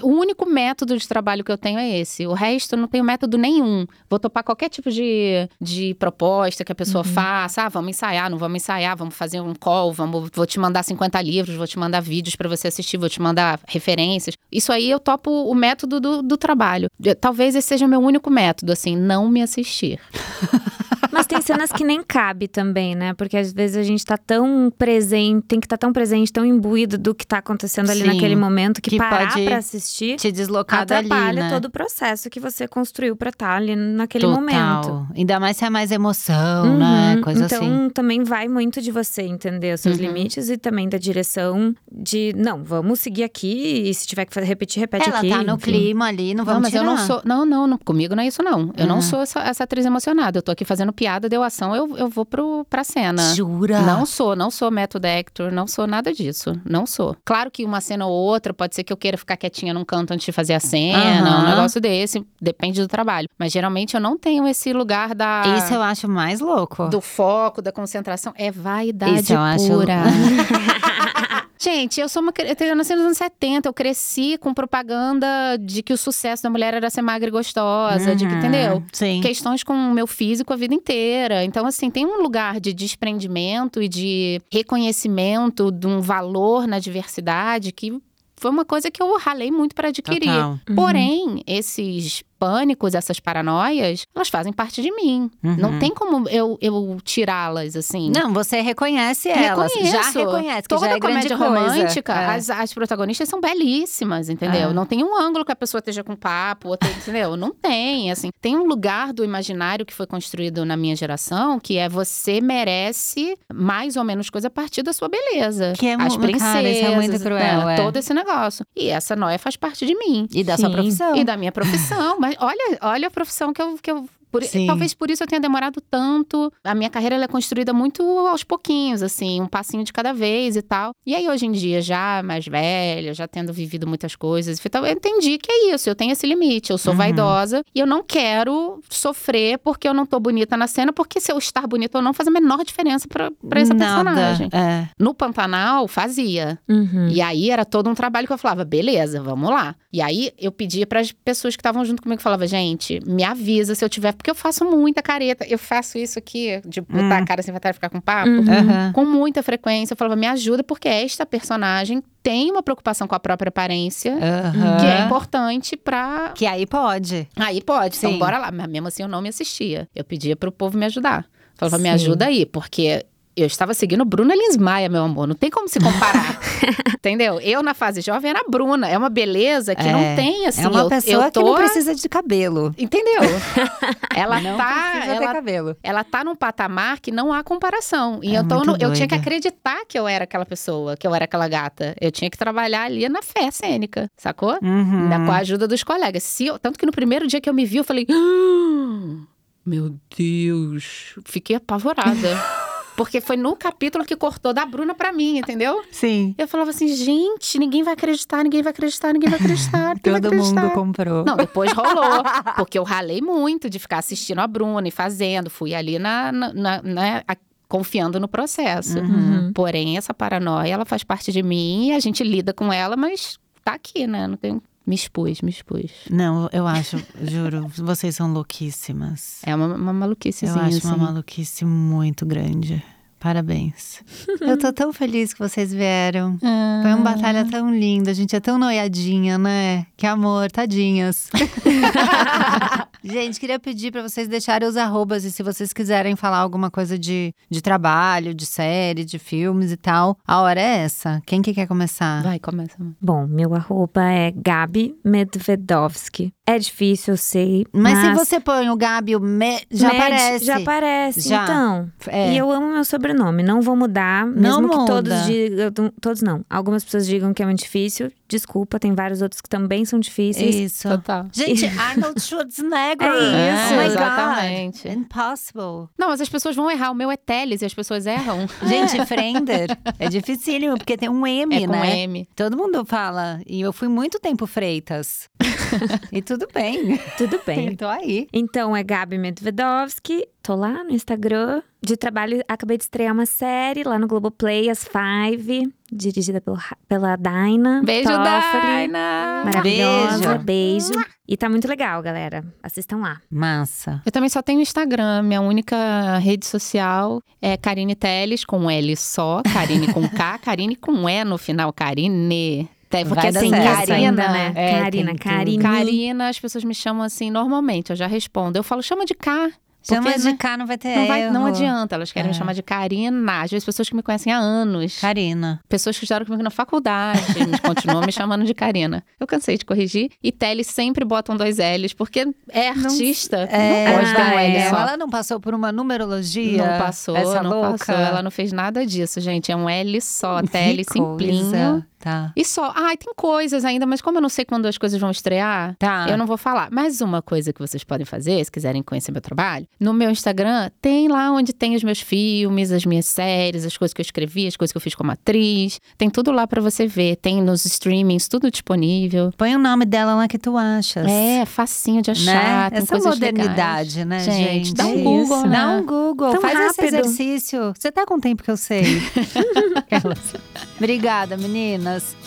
o único método de trabalho que eu tenho é esse. O resto eu não tenho método nenhum. Vou topar qualquer tipo de, de proposta que a pessoa faça. Ah, vamos ensaiar, não vamos ensaiar, vamos fazer um call, vamos, vou te mandar 50 livros, vou te mandar vídeos pra você assistir, vou te mandar referências. Isso aí eu topo o método do, do trabalho. Talvez esse seja o meu único método, assim, não me assistir. Mas tem cenas que nem cabe também, né? Porque às vezes a gente tá tão presente, tem que estar tão presente, tão imbuído do que tá acontecendo ali Sim, naquele momento, que, que parar pode pra assistir Te deslocar dali, atrapalha né? todo o processo que você construiu pra estar ali naquele Total. momento. Ainda mais se é mais emoção, Uhum. né? Coisa então, assim. também vai muito de você entender os seus Uhum. limites e também da direção de, não, vamos seguir aqui e se tiver que fazer- repetir, repete Ela aqui. tá no enfim. clima ali, não Não, vamos mas eu não tirar. sou. Não, não, não, comigo não é isso, não. Eu não Uhum. sou essa, essa atriz emocionada. Eu tô aqui fazendo piada, deu ação, eu, eu vou pro, pra cena. Jura? Não sou, não sou method actor, não sou nada disso. Não sou. Claro que uma cena ou outra, pode ser que eu queira ficar quietinha num canto antes de fazer a cena, Aham. um negócio desse, depende do trabalho. Mas geralmente eu não tenho esse lugar da. Isso eu acho mais louco. Do foco, da concentração. É vaidade Isso eu acho- pura. Gente, eu sou uma. Eu nasci nos anos 70, eu cresci com propaganda de que o sucesso da mulher era ser magra e gostosa, de que, Uhum. entendeu? Sim. Questões com o meu físico a vida inteira. Então, assim, tem um lugar de desprendimento e de reconhecimento de um valor na diversidade que foi uma coisa que eu ralei muito para adquirir. Total. Uhum. Porém, esses pânicos, essas paranoias, elas fazem parte de mim. Uhum. Não tem como eu, eu tirá-las, assim. Não, você reconhece elas. Já Reconheço. reconhece, que Toda já é comédia romântica, É. as, as protagonistas são belíssimas, entendeu? É. Não tem um ângulo que a pessoa esteja com papo, outra, entendeu? Não tem, assim. Tem um lugar do imaginário que foi construído na minha geração, que é você merece mais ou menos coisa a partir da sua beleza. Que é As cara, princesas, isso é muito cruel, né? é. todo esse negócio. E essa noia faz parte de mim. E da sua Sim. profissão. E da minha profissão. Mas olha, olha a profissão que eu, que eu Por- talvez por isso eu tenha demorado tanto. A minha carreira é construída muito aos pouquinhos, assim, um passinho de cada vez e tal. E aí, hoje em dia, já mais velha, já tendo vivido muitas coisas, e tal, eu entendi que é isso, eu tenho esse limite, eu sou Uhum. vaidosa e eu não quero sofrer porque eu não tô bonita na cena, porque se eu estar bonita ou não faz a menor diferença pra, pra essa Nada. personagem. É. No Pantanal, fazia. Uhum. E aí era todo um trabalho que eu falava, beleza, vamos lá. E aí eu pedia para as pessoas que estavam junto comigo, falava, gente, me avisa se eu tiver, porque eu faço muita careta. Eu faço isso aqui, de botar Hum. a cara sem vontade de ficar com papo. Uhum. Com muita frequência, eu falava, me ajuda, porque esta personagem tem uma preocupação com a própria aparência, Aham. que é importante pra. Que aí pode. Aí pode, Sim. então bora lá. Mas mesmo assim eu não me assistia. Eu pedia pro povo me ajudar. Falava, me Sim. ajuda aí, porque eu estava seguindo Bruna Linsmaia, meu amor. Não tem como se comparar. Entendeu? Eu, na fase jovem, era Bruna. É uma beleza que É. não tem, assim. é uma eu, pessoa eu tô... que não precisa de cabelo. Entendeu? ela não tá. Ela, cabelo. ela tá num patamar que não há comparação. E É então eu, eu tinha que acreditar que eu era aquela pessoa, que eu era aquela gata. Eu tinha que trabalhar ali na fé cênica, sacou? Uhum. Ainda com a ajuda dos colegas. Se eu- tanto que no primeiro dia que eu me vi, eu falei. "Ah, meu Deus. Fiquei apavorada. Porque foi no capítulo que cortou da Bruna pra mim, entendeu? Sim. Eu falava assim, gente, ninguém vai acreditar, ninguém vai acreditar, ninguém vai acreditar, ninguém vai Todo acreditar. mundo comprou. Não, depois rolou. porque eu ralei muito de ficar assistindo a Bruna e fazendo. Fui ali na, na, na- né, a- confiando no processo. Uhum. Porém, essa paranoia, ela faz parte de mim e a gente lida com ela, mas tá aqui, né? Não tem... Me expus, me expus. Não, eu acho, juro, vocês são louquíssimas. É uma, uma maluquicezinha, Eu acho assim. uma maluquice muito grande. Parabéns. eu tô tão feliz que vocês vieram. Ah. Foi uma batalha tão linda, a gente é tão noiadinha, né? Que amor, tadinhas. gente, queria pedir pra vocês deixarem os arrobas e se vocês quiserem falar alguma coisa de, de trabalho, de série, de filmes e tal, a hora é essa. Quem que quer começar? Vai, começa. Bom, meu arroba é Gabi Medvedovsky. É difícil, eu sei. Mas, Mas, se você põe o Gabi, o Me, já Med- aparece. Já aparece, Já. então. É. E eu amo meu sobrenome, não vou mudar, Não mesmo que muda. todos digam, todos não. Algumas pessoas digam que é muito difícil. Desculpa, tem vários outros que também são difíceis. Isso. Total. Gente, Arnold Schwarzenegger. É isso. Oh my Exatamente. God. Impossible. Não, mas as pessoas vão errar. O meu é Teles e as pessoas erram. Gente, Frender é dificílimo, porque tem um M, é com né? M. Todo mundo fala. E eu fui muito tempo Freitas. e tudo bem. Tudo bem. Tô aí. Então é Gabi Medvedovsky. Tô lá no Instagram. De trabalho, acabei de estrear uma série lá no Globoplay, As Five, dirigida pelo, pela Daina. Beijo, Toffoli. Daina! Maravilhosa, beijo. E tá muito legal, galera. Assistam lá. Massa. Eu também só tenho Instagram. Minha única rede social é Karine Teles, com L só. Karine com K, Karine com E no final. Karine. Te- Porque dar assim. Karina, ainda, né? é, Karina, tem. Karine. Karina, as pessoas me chamam assim normalmente, eu já respondo. Eu falo, chama de K. Chama de né, cá, não vai ter Não, vai, não adianta, elas querem É. me chamar de Karina. Às vezes, pessoas que me conhecem há anos. Karina. Pessoas que estudaram comigo na faculdade continuam me chamando de Karina. Eu cansei de corrigir. E Teles sempre botam dois L's, porque é artista. É, não pode ter um L é. só. Ela não passou por uma numerologia? Não passou, essa não louca? passou. Ela não fez nada disso, gente. É um L só, Tele coisa. simplinho. Tá. E só. Ai, tem coisas ainda, mas como eu não sei quando as coisas vão estrear, Tá. eu não vou falar. Mas uma coisa que vocês podem fazer, se quiserem conhecer meu trabalho, no meu Instagram tem lá onde tem os meus filmes, as minhas séries, as coisas que eu escrevi, as coisas que eu fiz como atriz. Tem tudo lá pra você ver. Tem nos streamings, tudo disponível. Põe o nome dela lá que tu achas. É, facinho de achar. né? Tem Essa modernidade, legais. né, Gente, gente? dá um Isso. Google, né? Dá um Google, Tão faz esse rápido. exercício. Você tá com tempo que eu sei. Obrigada,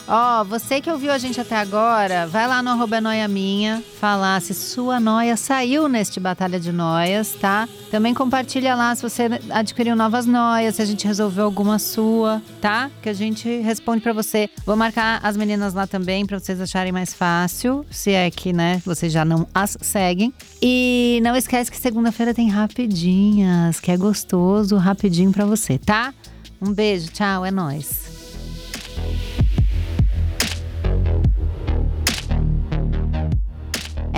Ó, você que ouviu a gente até agora, vai lá no arroba noia minha, falar se sua noia saiu neste Batalha de Noias, tá? Também compartilha lá se você adquiriu novas noias, se a gente resolveu alguma sua, tá? Que a gente responde pra você. Vou marcar as meninas lá também pra vocês acharem mais fácil, se é que, né, vocês já não as seguem. E não esquece que segunda-feira tem rapidinhas, que é gostoso, rapidinho pra você, tá? Um beijo, tchau, é nóis.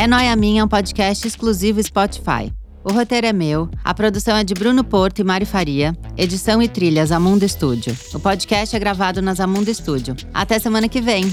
É Noia Minha é um podcast exclusivo Spotify. O roteiro é meu, a produção é de Bruno Porto e Mari Faria, edição e trilhas Amundo Estúdio. O podcast é gravado nas Amundo Estúdio. Até semana que vem.